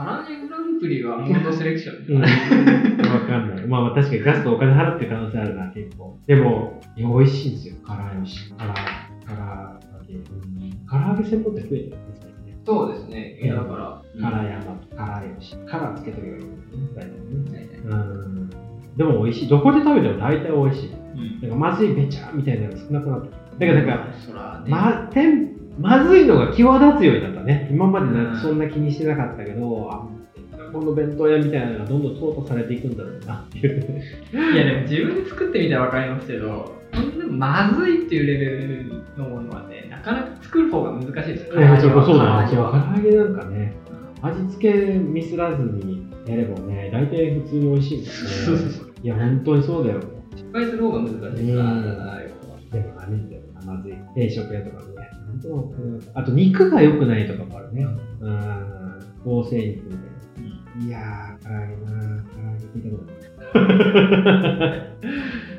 揚げグランプリはモードセレクション。うん、わかんない。まあまあ確かにガストお金払ってる可能性あるな、結構。でも、いや美味しいんですよ、唐揚げし。唐唐揚げ。うん唐揚げ専門って増えてるんですね。そうですね。いやだから、唐山と唐揚げし。唐つけとけばいいんだよね、大体ね。大体うん。でも美味しい。どこで食べても大体美味しい。うんなんかまずいべちゃみたいなのが少なくなって。だからなんか。ま、てんまずいのが際立つようになったね。今までなんかそんな気にしてなかったけど、あこの弁当屋みたいなのがどんどん淘汰されていくんだろうなっていう。いやでも自分で作ってみたら分かりますけど、そんなまずいっていうレベルのものはね、なかなか作る方が難しいですよ。いやそうそうだね。唐揚げなんかね、味付けミスらずにやればね、大体普通に美味しいんですね。いや、本当にそうだよ。失敗する方が難しいから、うん唐揚げはでもダメだよな、まずい。定食屋とかね。本当あと肉が良くないとかもあるね。うん。合成肉みたいな。いやー、唐揚げなー、唐揚げ聞いたことない。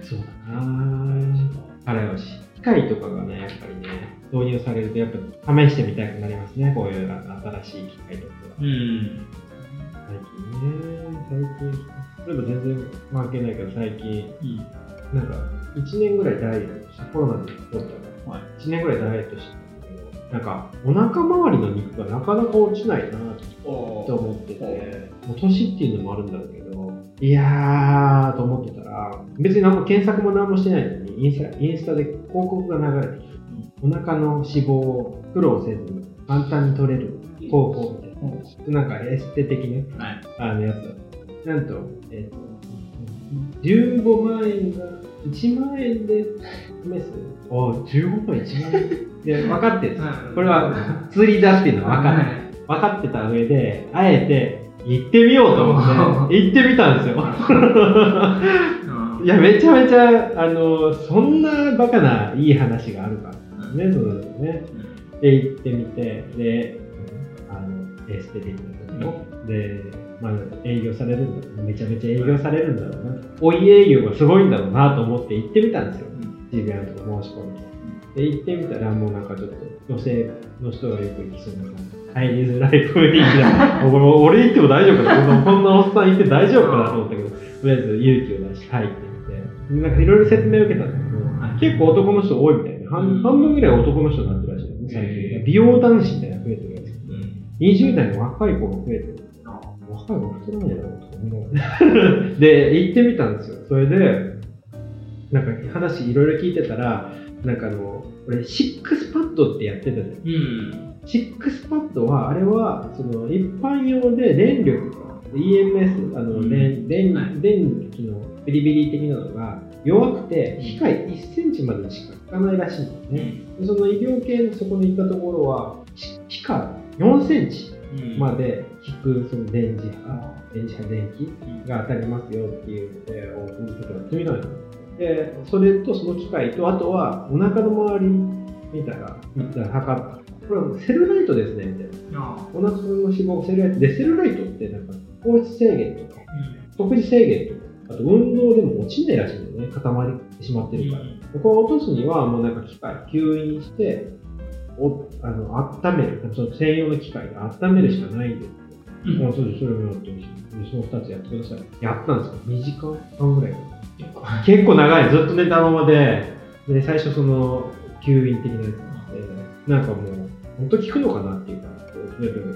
そうだなー。あれよし。機械とかがね、やっぱりね、導入されると、やっぱ試してみたくなりますね、こういう新しい機械とかは。うん。最近ね、最近、例えば全然関係ないけど、最近、うん。なんか、1年ぐらいダイエットした、コロナで太ったから、はい。1年ぐらいダイエットしたんだけど、なんか、お腹周りの肉がなかなか落ちないなおと思ってて、年っていうのもあるんだろうけど、いやーと思ってたら、別に何も検索も何もしてないのに、インスタインスタで広告が流れてきて、お腹の脂肪を苦労せずに簡単に取れる方法みたいな、なんかエステ的なはい。あのやつ。なんと、えっ、と、15万円が1万円で試す？あ、15万1万円？で、分かってるんですよ。これは釣りだっていうのは分かってる。分かってた上で、あえて行ってみようと思って、行ってみたんですよ。いや、めちゃめちゃ、あの、そんなバカないい話があるか。ね、そのね。で、行ってみて、で、あの、エステ的なところ。で、まあ、営業されるんだろうめちゃめちゃ営業されるんだろうな。追い営業がすごいんだろうなと思って行ってみたんですよ。渋谷のとこ申し込んで。で、行ってみたら、もうなんかちょっと、女性の人がよく行きそうな感じ。入りづらい雰囲気だ。俺俺行っても大丈夫かなこんなおっさん行って大丈夫かなと思ったけど、とりあえず勇気を出して入ってみて、なんかいろいろ説明を受けたんだけど、結構男の人多いみたいな。半半分ぐらい男の人になってるらしいよね、最近。美容男子みたいなの増えてるらしい。20代の若い子が増えてる。若い子太らないだろうとか思いながら。で、行ってみたんですよ。それで、なんか話いろいろ聞いてたら、なんかあの、俺、シックスパッドってやってたじゃん。うん。シックスパッドは、あれは、その、一般用で電力が、EMS、あの、うん電、電はい、電気のビリビリ的なのが弱くて、機械1センチまでしか効かないらしいんですね。でその医療系のそこに行ったところは、ひ下4センチうんまで引くその電磁波、電磁波電気が当たりますよっていうので、おちょっとやってみたいな。で、それとその機械と、あとはお腹の周り見たら、見たら測った。これはセルライトですね、みたいな。あお腹の脂肪がセルライトで、セルライトってなんか糖質制限とか、食事制限とか、あと運動でも落ちないらしいんだよね、固まってしまってるから。でこれを落とすには、もうなんか機械、吸引して、おあの温める、その専用の機械で温めるしかないんですうんあそうそれもやってほしい。でその2つやってください。やったんですか ?2 時間半ぐらい。結構長い。ずっと寝たままで、で、最初その、吸引的なやつで、なんかもう、本当聞くのかなっていうか、ブルブルブル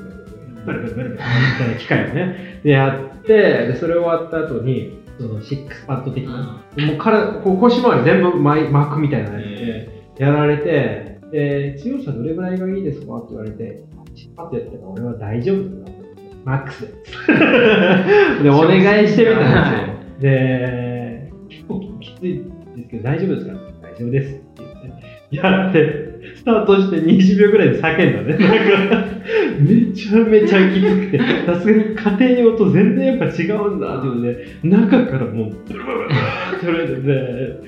ブルブルブルみたいな機械をね、でやって、でそれ終わった後に、そのシックスパッド的な、もうからこう腰回り全部巻くみたいなやつでやられて、で、強さどれぐらいがいいですか？って言われて、シックスパッドやったら俺は大丈夫だマックスで。で、お願いしてみたんですよ。で、結構きついですけど大丈夫ですか大丈夫ですって言って、やって、スタートして20秒ぐらいで叫んだね。なんか、めちゃめちゃきつくて、さすがに家庭用と全然やっぱ違うんだ。っていうので、中からもう、ブルブルブルって取れてて、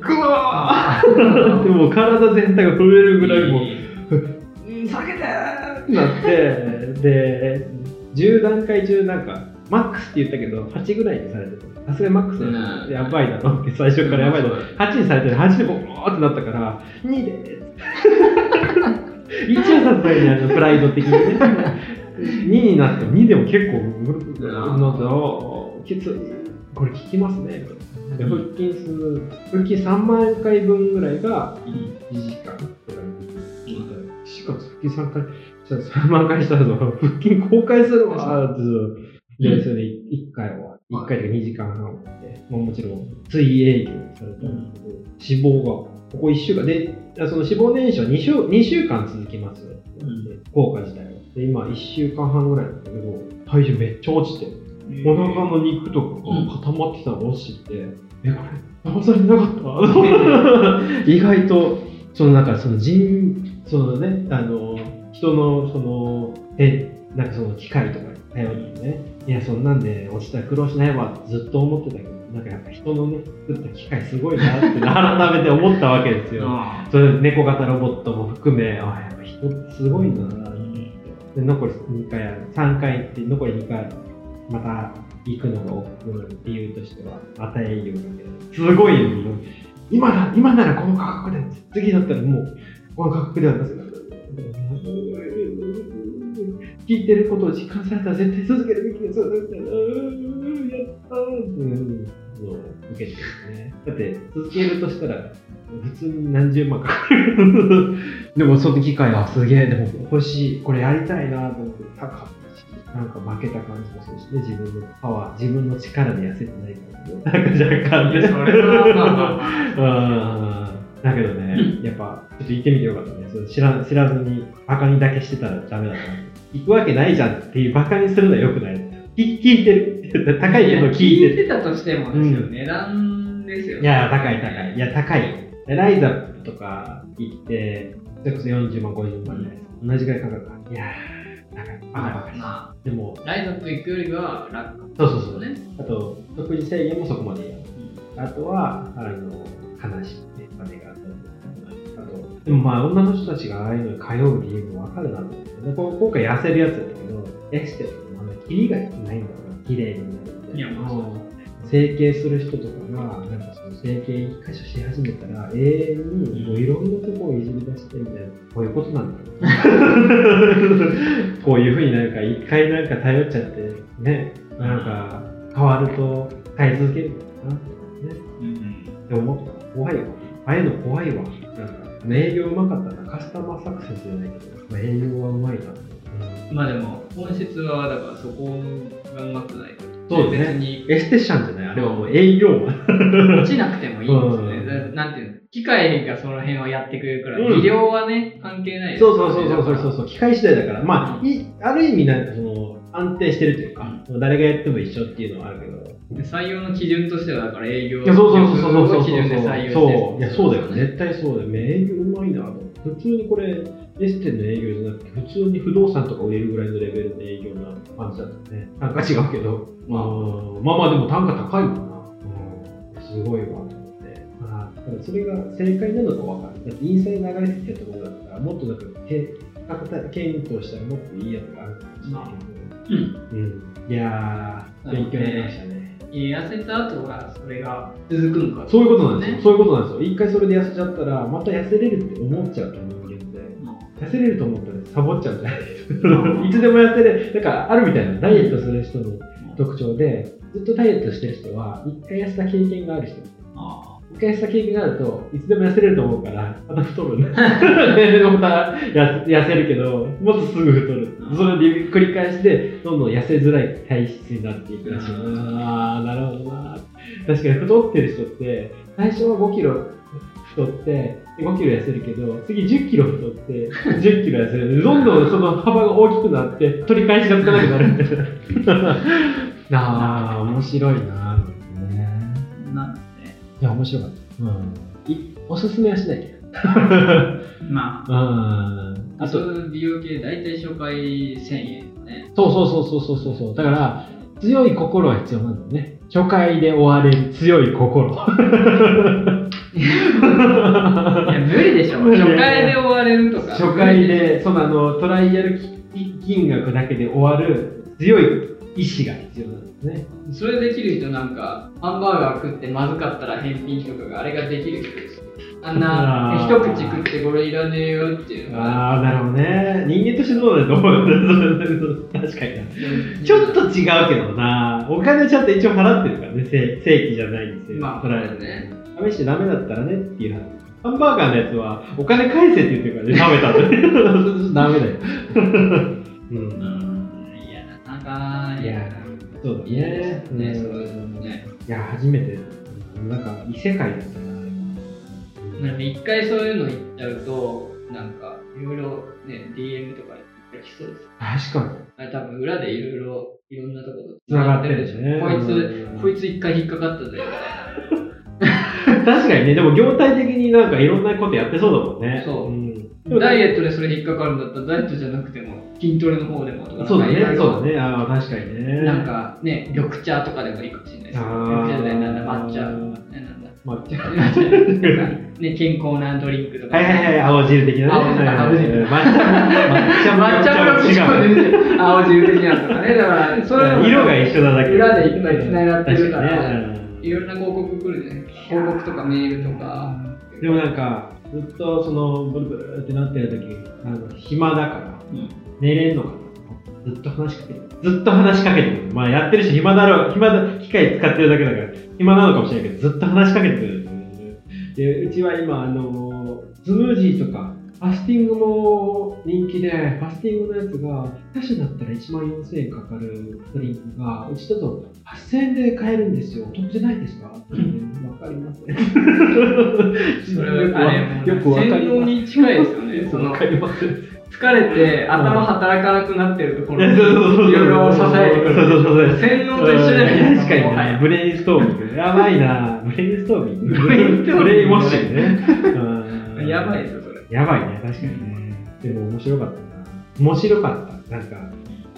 ぐわーって もう体全体が震えるぐらいもう、うん下げてーってなって、で、10段階中なんか、マックスって言ったけど、8ぐらいにされてた。さすがにマックスうんやばいだろって最初からやばいだろ。8にされてる8でボーってなったから、2でー一応さすがにあのプライド的にね。2になっても2でも結構なって、あきつい。これ効きますね。で腹筋する、腹筋3万回分ぐらいが1時間ぐらい。しかも腹筋3回、じゃあ3万回したら腹筋公開するわーって。で、それで1回は、1回とか2時間半終わって、まあ、もちろん追営業されたんですけど、脂肪が、ここ1週間、で、その脂肪燃焼2週 ,2 週間続きます、ん。効果自体は。で、今1週間半ぐらいなんだけど、体重めっちゃ落ちて、お腹の肉とかが固まってたの落ちてて、え、これ、騙されてなかった？意外と、そのなんかその人、そのね、あの、人のその、え、なんかその機械とかに頼ってね、いや、そんなんで落ちたら苦労しないわってずっと思ってたけど、なんかやっぱ人のね、作った機械すごいなって改めて思ったわけですよ。あそれ猫型ロボットも含め、あ、やっぱ人ってすごいんだなって。で、残り2回ある。3回って残り2回また行くのが億劫な理由としては、与え営業だけど、すごいよ。今だ、今ならこの価格で、次だったらもう、この価格では出せない。聞いてることを実感されたら絶対続けるべきです。みたいなうん。やったーっていうのを受けてるね。だって、続けるとしたら、普通に何十万かかる。でもその機会はすげえ、でも欲しい、これやりたいなと思って高かったし、なん。か負けた感じもするしね、自分のパワー、自分の力で痩せてないからね。なん。か若干ね。それはだけどね、やっぱ、ちょっと行ってみてよかったね。それ知ら知らずに、バカにだけしてたらダメだったな。行くわけないじゃんっていうバカにするのは良くない。聞聞いてる。高いけど聞いてる。てたとしてもですよ、うん値段ですよいや、高い高い。いや、高い。ライザップとか行って、それこそ40万、50万で、同じぐらいかかるから。いやー、高い。バカバカ。までも、あ、ライザップ行くよりは楽そうそうそう。ね。あと、食事制限もそこまでやる。あとは、あの、悲でもまあ、女の人たちがああいうのに通う理由もわかるなと思って、ね、こう今回痩せるやつだったけど、エステとかもあんまりキリがないんだろうな、綺麗になるみたいやまあそう整形する人とかが、なんかその整形一箇所し始めたら、永遠にもういろんなところをいじり出してみたいな、こういうことなんだろう。こういうふうになんか一回なんか頼っちゃって、ね、なんか変わると変え続けるのかな、ね、って思った。怖いわ。ああいうの怖いわ。営業うまかったな。カスタマーサクセスじゃないけど、まあ、営業はうまいな。うんまあでも、本質は、だからそこがうまくないと。そうですね別にエステシャンじゃないあれはもう営業マン。落ちなくてもいいんですね。うんだなんていうの機械がその辺はやってくれるから、うん技量はね、関係ないですそうそうそうそうそうそう、機械次第だから、まあ、うんいある意味なんかその、安定してるというか、誰がやっても一緒っていうのはあるけど。採用の基準としては、だから営業いや、そうそうそうそうそうそう基準で採用してそう。いや、そうだよ。絶対そうだよ。営業うまいなと。普通にこれ、エステの営業じゃなくて、普通に不動産とか売れるぐらいのレベルの営業な感じだったね。単価違うけど。まあ、まあまあでも単価高いもんな。うん、すごいわと思って。まあ、ただそれが正解なのかわかんない。だってインスタで流れてきたところだったら、もっとなんか、け検討したらもっといいやつがあるかもしれないけど。うん。いやー、勉強になりましたね。痩せた後はそれが続くのかそういうことなんですよ。ねそういうことなんですよ。一回それで痩せちゃったら、また痩せれるって思っちゃうと人間で。痩せれると思ったらサボっちゃうんじゃない いつでも痩せれる。なんかあるみたいな、ダイエットする人の特徴で、ずっとダイエットしてる人は、一回痩せた経験がある人。あ一回痩せた経験があると、いつでも痩せれると思うから、また太るんだ。で、またや痩せるけど、もっとすぐ太る。それで繰り返して、どんどん痩せづらい体質になっていくらしい。ああ、なるほどな。確かに太ってる人って、最初は5キロ太って、5キロ痩せるけど、次10キロ太って、10キロ痩せる。どんどんその幅が大きくなって、取り返しがつかなくなるみたいな。ああ、面白いな。いや、面白かった。うん。いおすすめはしないけど。まうん。ああと、美容系大体初回1000円とかねそうそうそうそうそうそうそう。だから、強い心は必要なんだよね。初回で終われる強い心。いや無理でしょ 初回で終われるとか初回で、そのあの、トライアル金額だけで終わる強い意志が必要なんですね。それできる人なんかハンバーガー食ってまずかったら返品とかがあれができる人ですよあんな一口食ってこれいらねえよっていうのがああ、なるほどね。人間としてどうだと思う確かにな。ちょっと違うけどな。お金ちゃんと一応払ってるからね。正正規じゃないんですよ。まあ取られてね試してダメだったらねっていう話。ハンバーガーのやつは、お金返せって言ってるからね、食べたんで。ダメだよ。う。うんんいやなかなかいやそうだね。うん。そうですねいや、初めて、なんか、異世界だったな。なんか一回そういうの言っちゃうとなんかいろいろね DM とかできそうです。確かに。あれ多分裏でいろいろいろんなところと繋がってるんですね。こいつうん。こいつ一回引っかかったぜ。みたい確かにね、でも業態的になんかいろんなことやってそうだもんね。そう。ん。でもなダイエットでそれ引っかかるんだったらダイエットじゃなくても筋トレの方でもとかそうだね、そうだね。ああ、確かにね。なんかね緑茶とかでもいいかもしれないです緑茶じゃないなんだ抹茶。ねなんだ抹茶。ね健康なドリンクとか。はいはいはい、青汁的なね。青汁青汁抹茶も、抹茶も違う。青汁的なのとかねだからそれも色が一緒なだけ。裏でいっぱい繋がってるからいろんな広告来るね広告とかメールとか。でもなんか、ずっとそのブルブルってなってる時あの暇だから、うん寝れんのかな?ずっと話しかけて。ずっと話しかけてる。まあやってるし暇だろう、暇だ、機械使ってるだけだから、暇なのかもしれないけど、ずっと話しかけてくる。で、うちは今、あの、スムージーとか、ファスティングも人気で、ファスティングのやつが、他社だったら1万4000円かかるドリンクが、うちだと8000円で買えるんですよ。お得じゃないですかわかりません。それはよくわかります。洗脳に近いですよねそのわかります。疲れて頭働かなくなってるところいろいろ仕掛けてくるそうそうそうそう洗脳と一緒じゃないですか確かにブレインストーミング。やばいなブレインストーミング。ブレインストーミングブレインウォッシングね。うんやばいですよそれやばいね、確かにね。でも面白かったな。面白かった。なんか、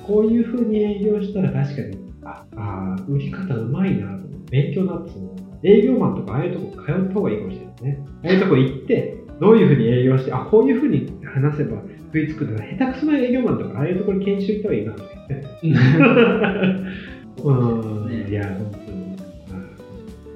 こういう風に営業したら確かに、ああー、売り方うまいなと勉強になってその営業マンとかああいうとこ通った方がいいかもしれないね。ああいうとこ行って、どういう風に営業して、あ、こういう風に話せば食いつくんだな。下手くそな営業マンとかああいうところに研修行った方がいいなって。うん、ねいや、本当に、まあ、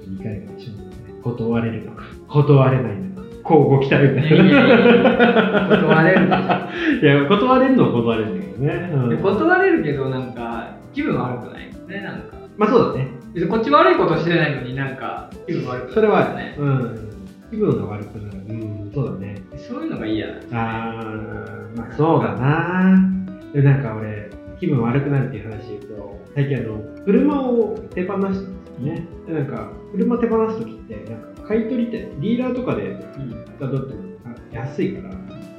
いい回が一緒なんですね。断れるのか、断れないのか、こうご期待みたいやいやいやな。断れるいや、断れるのは断れるんだけどね。うん断れるけどなんか気分悪くないねなんかまあそうだね。別にこっち悪いことしてないのになんか気分悪くなるそれはあるねうん。気分が悪くなる。うん、そうだね。そういうのが嫌だあー、まあそうだな。で、なんか俺、気分悪くなるっていう話言うと、最近あの、車を手放したんですよね。で、なんか、車手放すときって、なんか、買い取り店、ディーラーとかでうんだとってあ安いから、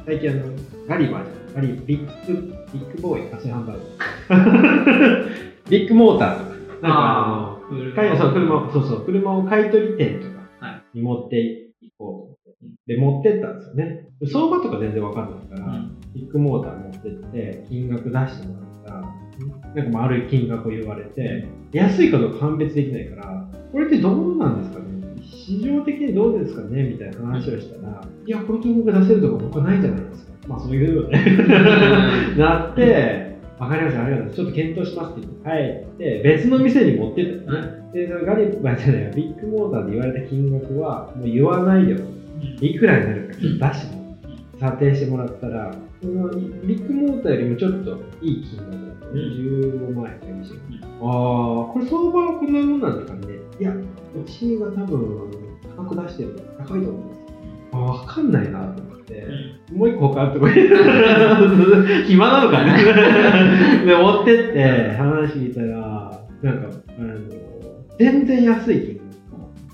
最近あの、ガリバーじゃん。ガリ、ビッグ、ビッグボーイ、あ、それハンバーグ。ビッグモーターとか、なんかあの、買いそう車をそうそう車を買い取り店とかはに持って、で、持ってったんですよね。相場とか全然わかんないから、うんビッグモーター持ってって、金額出してもらったら、なんか丸い金額を言われて、安いかどうか判別できないから、これってどうなんですかね？市場的にどうですかね？みたいな話をしたら、いや、この金額出せるとこ僕はないじゃないですか。まあそういうよね。なって、わかりました、ありがとうございます。ちょっと検討しますって言って帰って、別の店に持ってったのね。で、そのガリバーじゃないよビッグモーターで言われた金額は、もう言わないでよ。いくらになるかちょっと出しても査定してもらったら、そのビッグモーターよりもちょっといい金額だったね。15万円かもしれない。ああ、これ相場はこんなもんなんですかね。いや、うちが多分高く出してるから高いと思うんですよ。あわかんないなと思って、もう一個他のとこに暇なのかね。で、持ってって話聞いたら、なんか、あの、全然安い金額。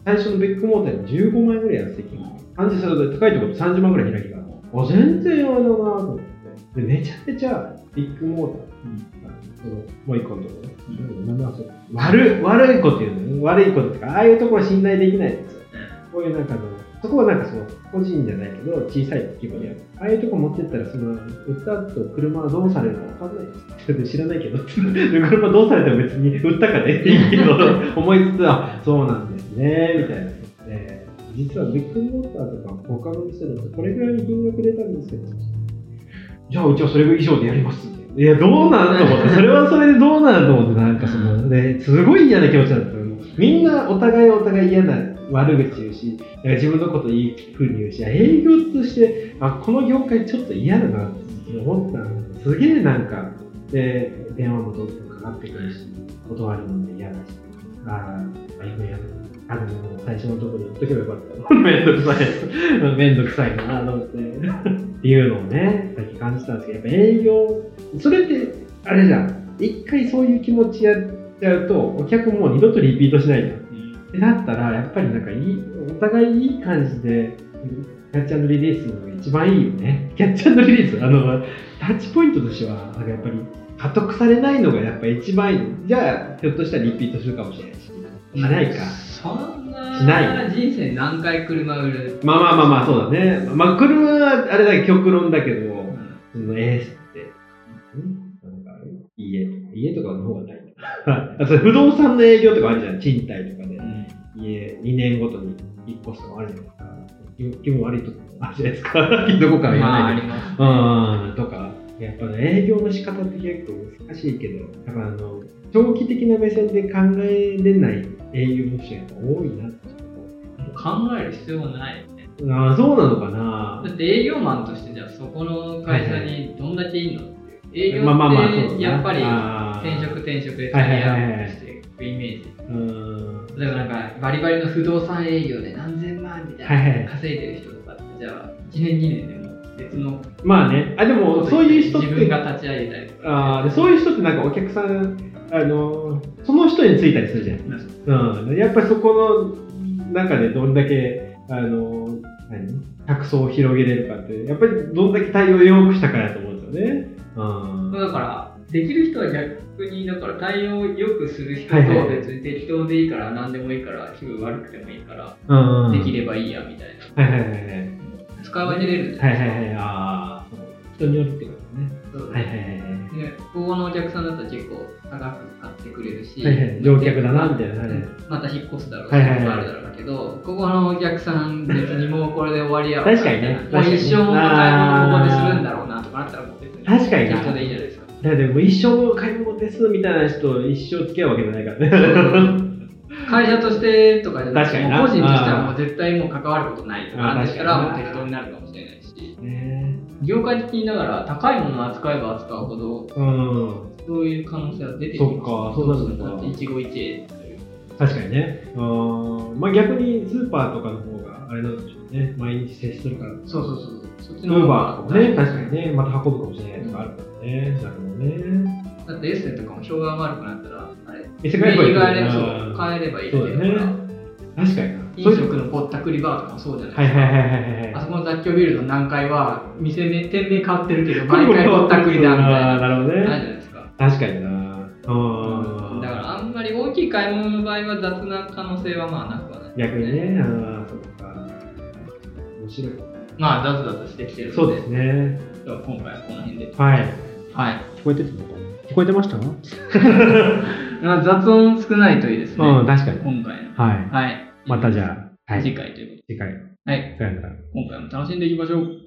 最初のビッグモーターより15万円ぐらい安い金額。感じすると高いところと30万ぐらい開きがあ全然あれだなと思って。で、めちゃめちゃビッグモーター、そのもう一個のところ、なんだそれ悪い悪いこと言うのよ悪いこととか、ああいうところ信頼できないんですよ。こういうなんかあの、そこはなんかその、個人じゃないけど、小さい規模で。ああいうとこ持ってったら、その、売った後車はどうされるかわかんないです。知らないけど、車どうされても別に売ったかねっていいけど、思いつつ、あ、そうなんですね、みたいな。で実はビッグモーターとか他の店だとこれぐらいの金額出たんですけど、じゃあうちはそれ以上でやります。いや、どうなんと思って、それはそれでどうなんと思って、なんかその、ね、すごい嫌な気持ちだったの。みんなお互いお互い嫌な悪口言うし、自分のこといい風に言うし、営業として、あ、この業界ちょっと嫌だなって思ったの。すげえなんか、で、電話もどんどんかかってくるし、断りも嫌だし、ああ、ああいうの嫌だあの、最初のところで言っとけばよかった。めんどくさい。めんどくさいなと思って。っていうのをね、さっき感じたんですけど、やっぱ営業、それって、あれじゃん。一回そういう気持ちやっちゃうと、お客も二度とリピートしないじゃん。ってなったら、やっぱりなんかいい、お互いいい感じで、キャッチャーリリースが一番いいよね。キャッチャーリリース、あの、タッチポイントとしては、やっぱり、加得されないのがやっぱ一番いい。じゃあ、ひょっとしたらリピートするかもしれないし。あないか。そんなしない人生何回車売る？まあまあまあまあ、そうだね。まあ、車はあれだけ極論だけど、そのエースって、んなんか家とか、家とかの方がない。あそれ不動産の営業とかあるじゃん。賃貸とかで。家、2年ごとに引っ越すとかあるじゃないですか。気気分悪いとこあるじゃないですか。どこかは言まあわないけど。ありますうん、とか、やっぱね、営業の仕方って結構難しいけど、やっぱあの、長期的な目線で考えれない営業の人が多いなって考える必要はないよね。ああ、そうなのかな。だって営業マンとしてじゃあそこの会社にどんだけいいのっていう。営業ってなやっぱり転職転職でキャリアアップしていくイメージうん。例えばなんかバリバリの不動産営業で何千万みたいな、稼いでる人とかってじゃあ1年2年でも別のまあね、あ、でもそういう人って、自分が立ち上げたりとか。あーでそういう人ってなんかお客さん、あの、その人についたりするじゃん。うん。やっぱりそこの中でどんだけ、あの、何？客層を広げれるかって、やっぱりどんだけ対応を良くしたかやと思うんですよね。うん。だからできる人は逆にだから対応をよくする人とはいはいはい別に適当でいいから何でもいいから気分悪くてもいいからうん。できればいいやみたいなはいはいはいはい。使い分けれるんじゃはないいはいはい。ああ、人によるってことね。はいはいはいはい。でここのお客さんだったら結構高く買ってくれるし、はいはい。乗客だなみたいなはいまた引っ越すだろうし、はいはいはい。あるだろうけど、ここのお客さん別にもうこれで終わりやろ確かにね。もう一生の買い物ここでするんだろうなとかなったらもう別に。確かにな。適当でいいじゃないですか。だってもう一生買い物ですみたいな人と一生付き合うわけじゃないからね。会社としてとかじゃなくて、個人としてはもう絶対もう関わることないとかあーなんでしたらもう適当になるかもしれないし、ね業界的にながら高いものを扱えば扱うほど、うん。そういう可能性は出てきそますっかそうなるのかだ一期一会という確かにね。うん。まあ逆にスーパーとかの方があれなんでしょうね。毎日接するから。そうそうそう。そっちウーの方バーとかね、確かにね。ね、また運ぶかもしれないとかあるからね。なるほどね。だってエッセンとかも評判悪くなったら、あれ、店変えればいい右側でうんそう変えればいいってそうだいうから、ね。確かにな。飲食のぼったくりバーとかもそうじゃないはいはいはいはいはい。あそこの雑居ビルの何階は、店名、店名変わってるけど、毎回ぼったくりだみたいな。なるほどないじゃね。ないですか。確かにな。うん。だからあんまり大きい買い物の場合は雑な可能性はまあなくはない。逆にね、ああ、そっか。面白い。まあ、雑々してきてるので、そうですね。では今回はこの辺で。はい。はい。聞こえてたのか聞こえてましたまあ雑音少ないといいですね。うん、確かに。今回の。はい。はい。またじゃあ、はい。次回というこ次回、とで。はい。さよなら。今回も楽しんでいきましょう。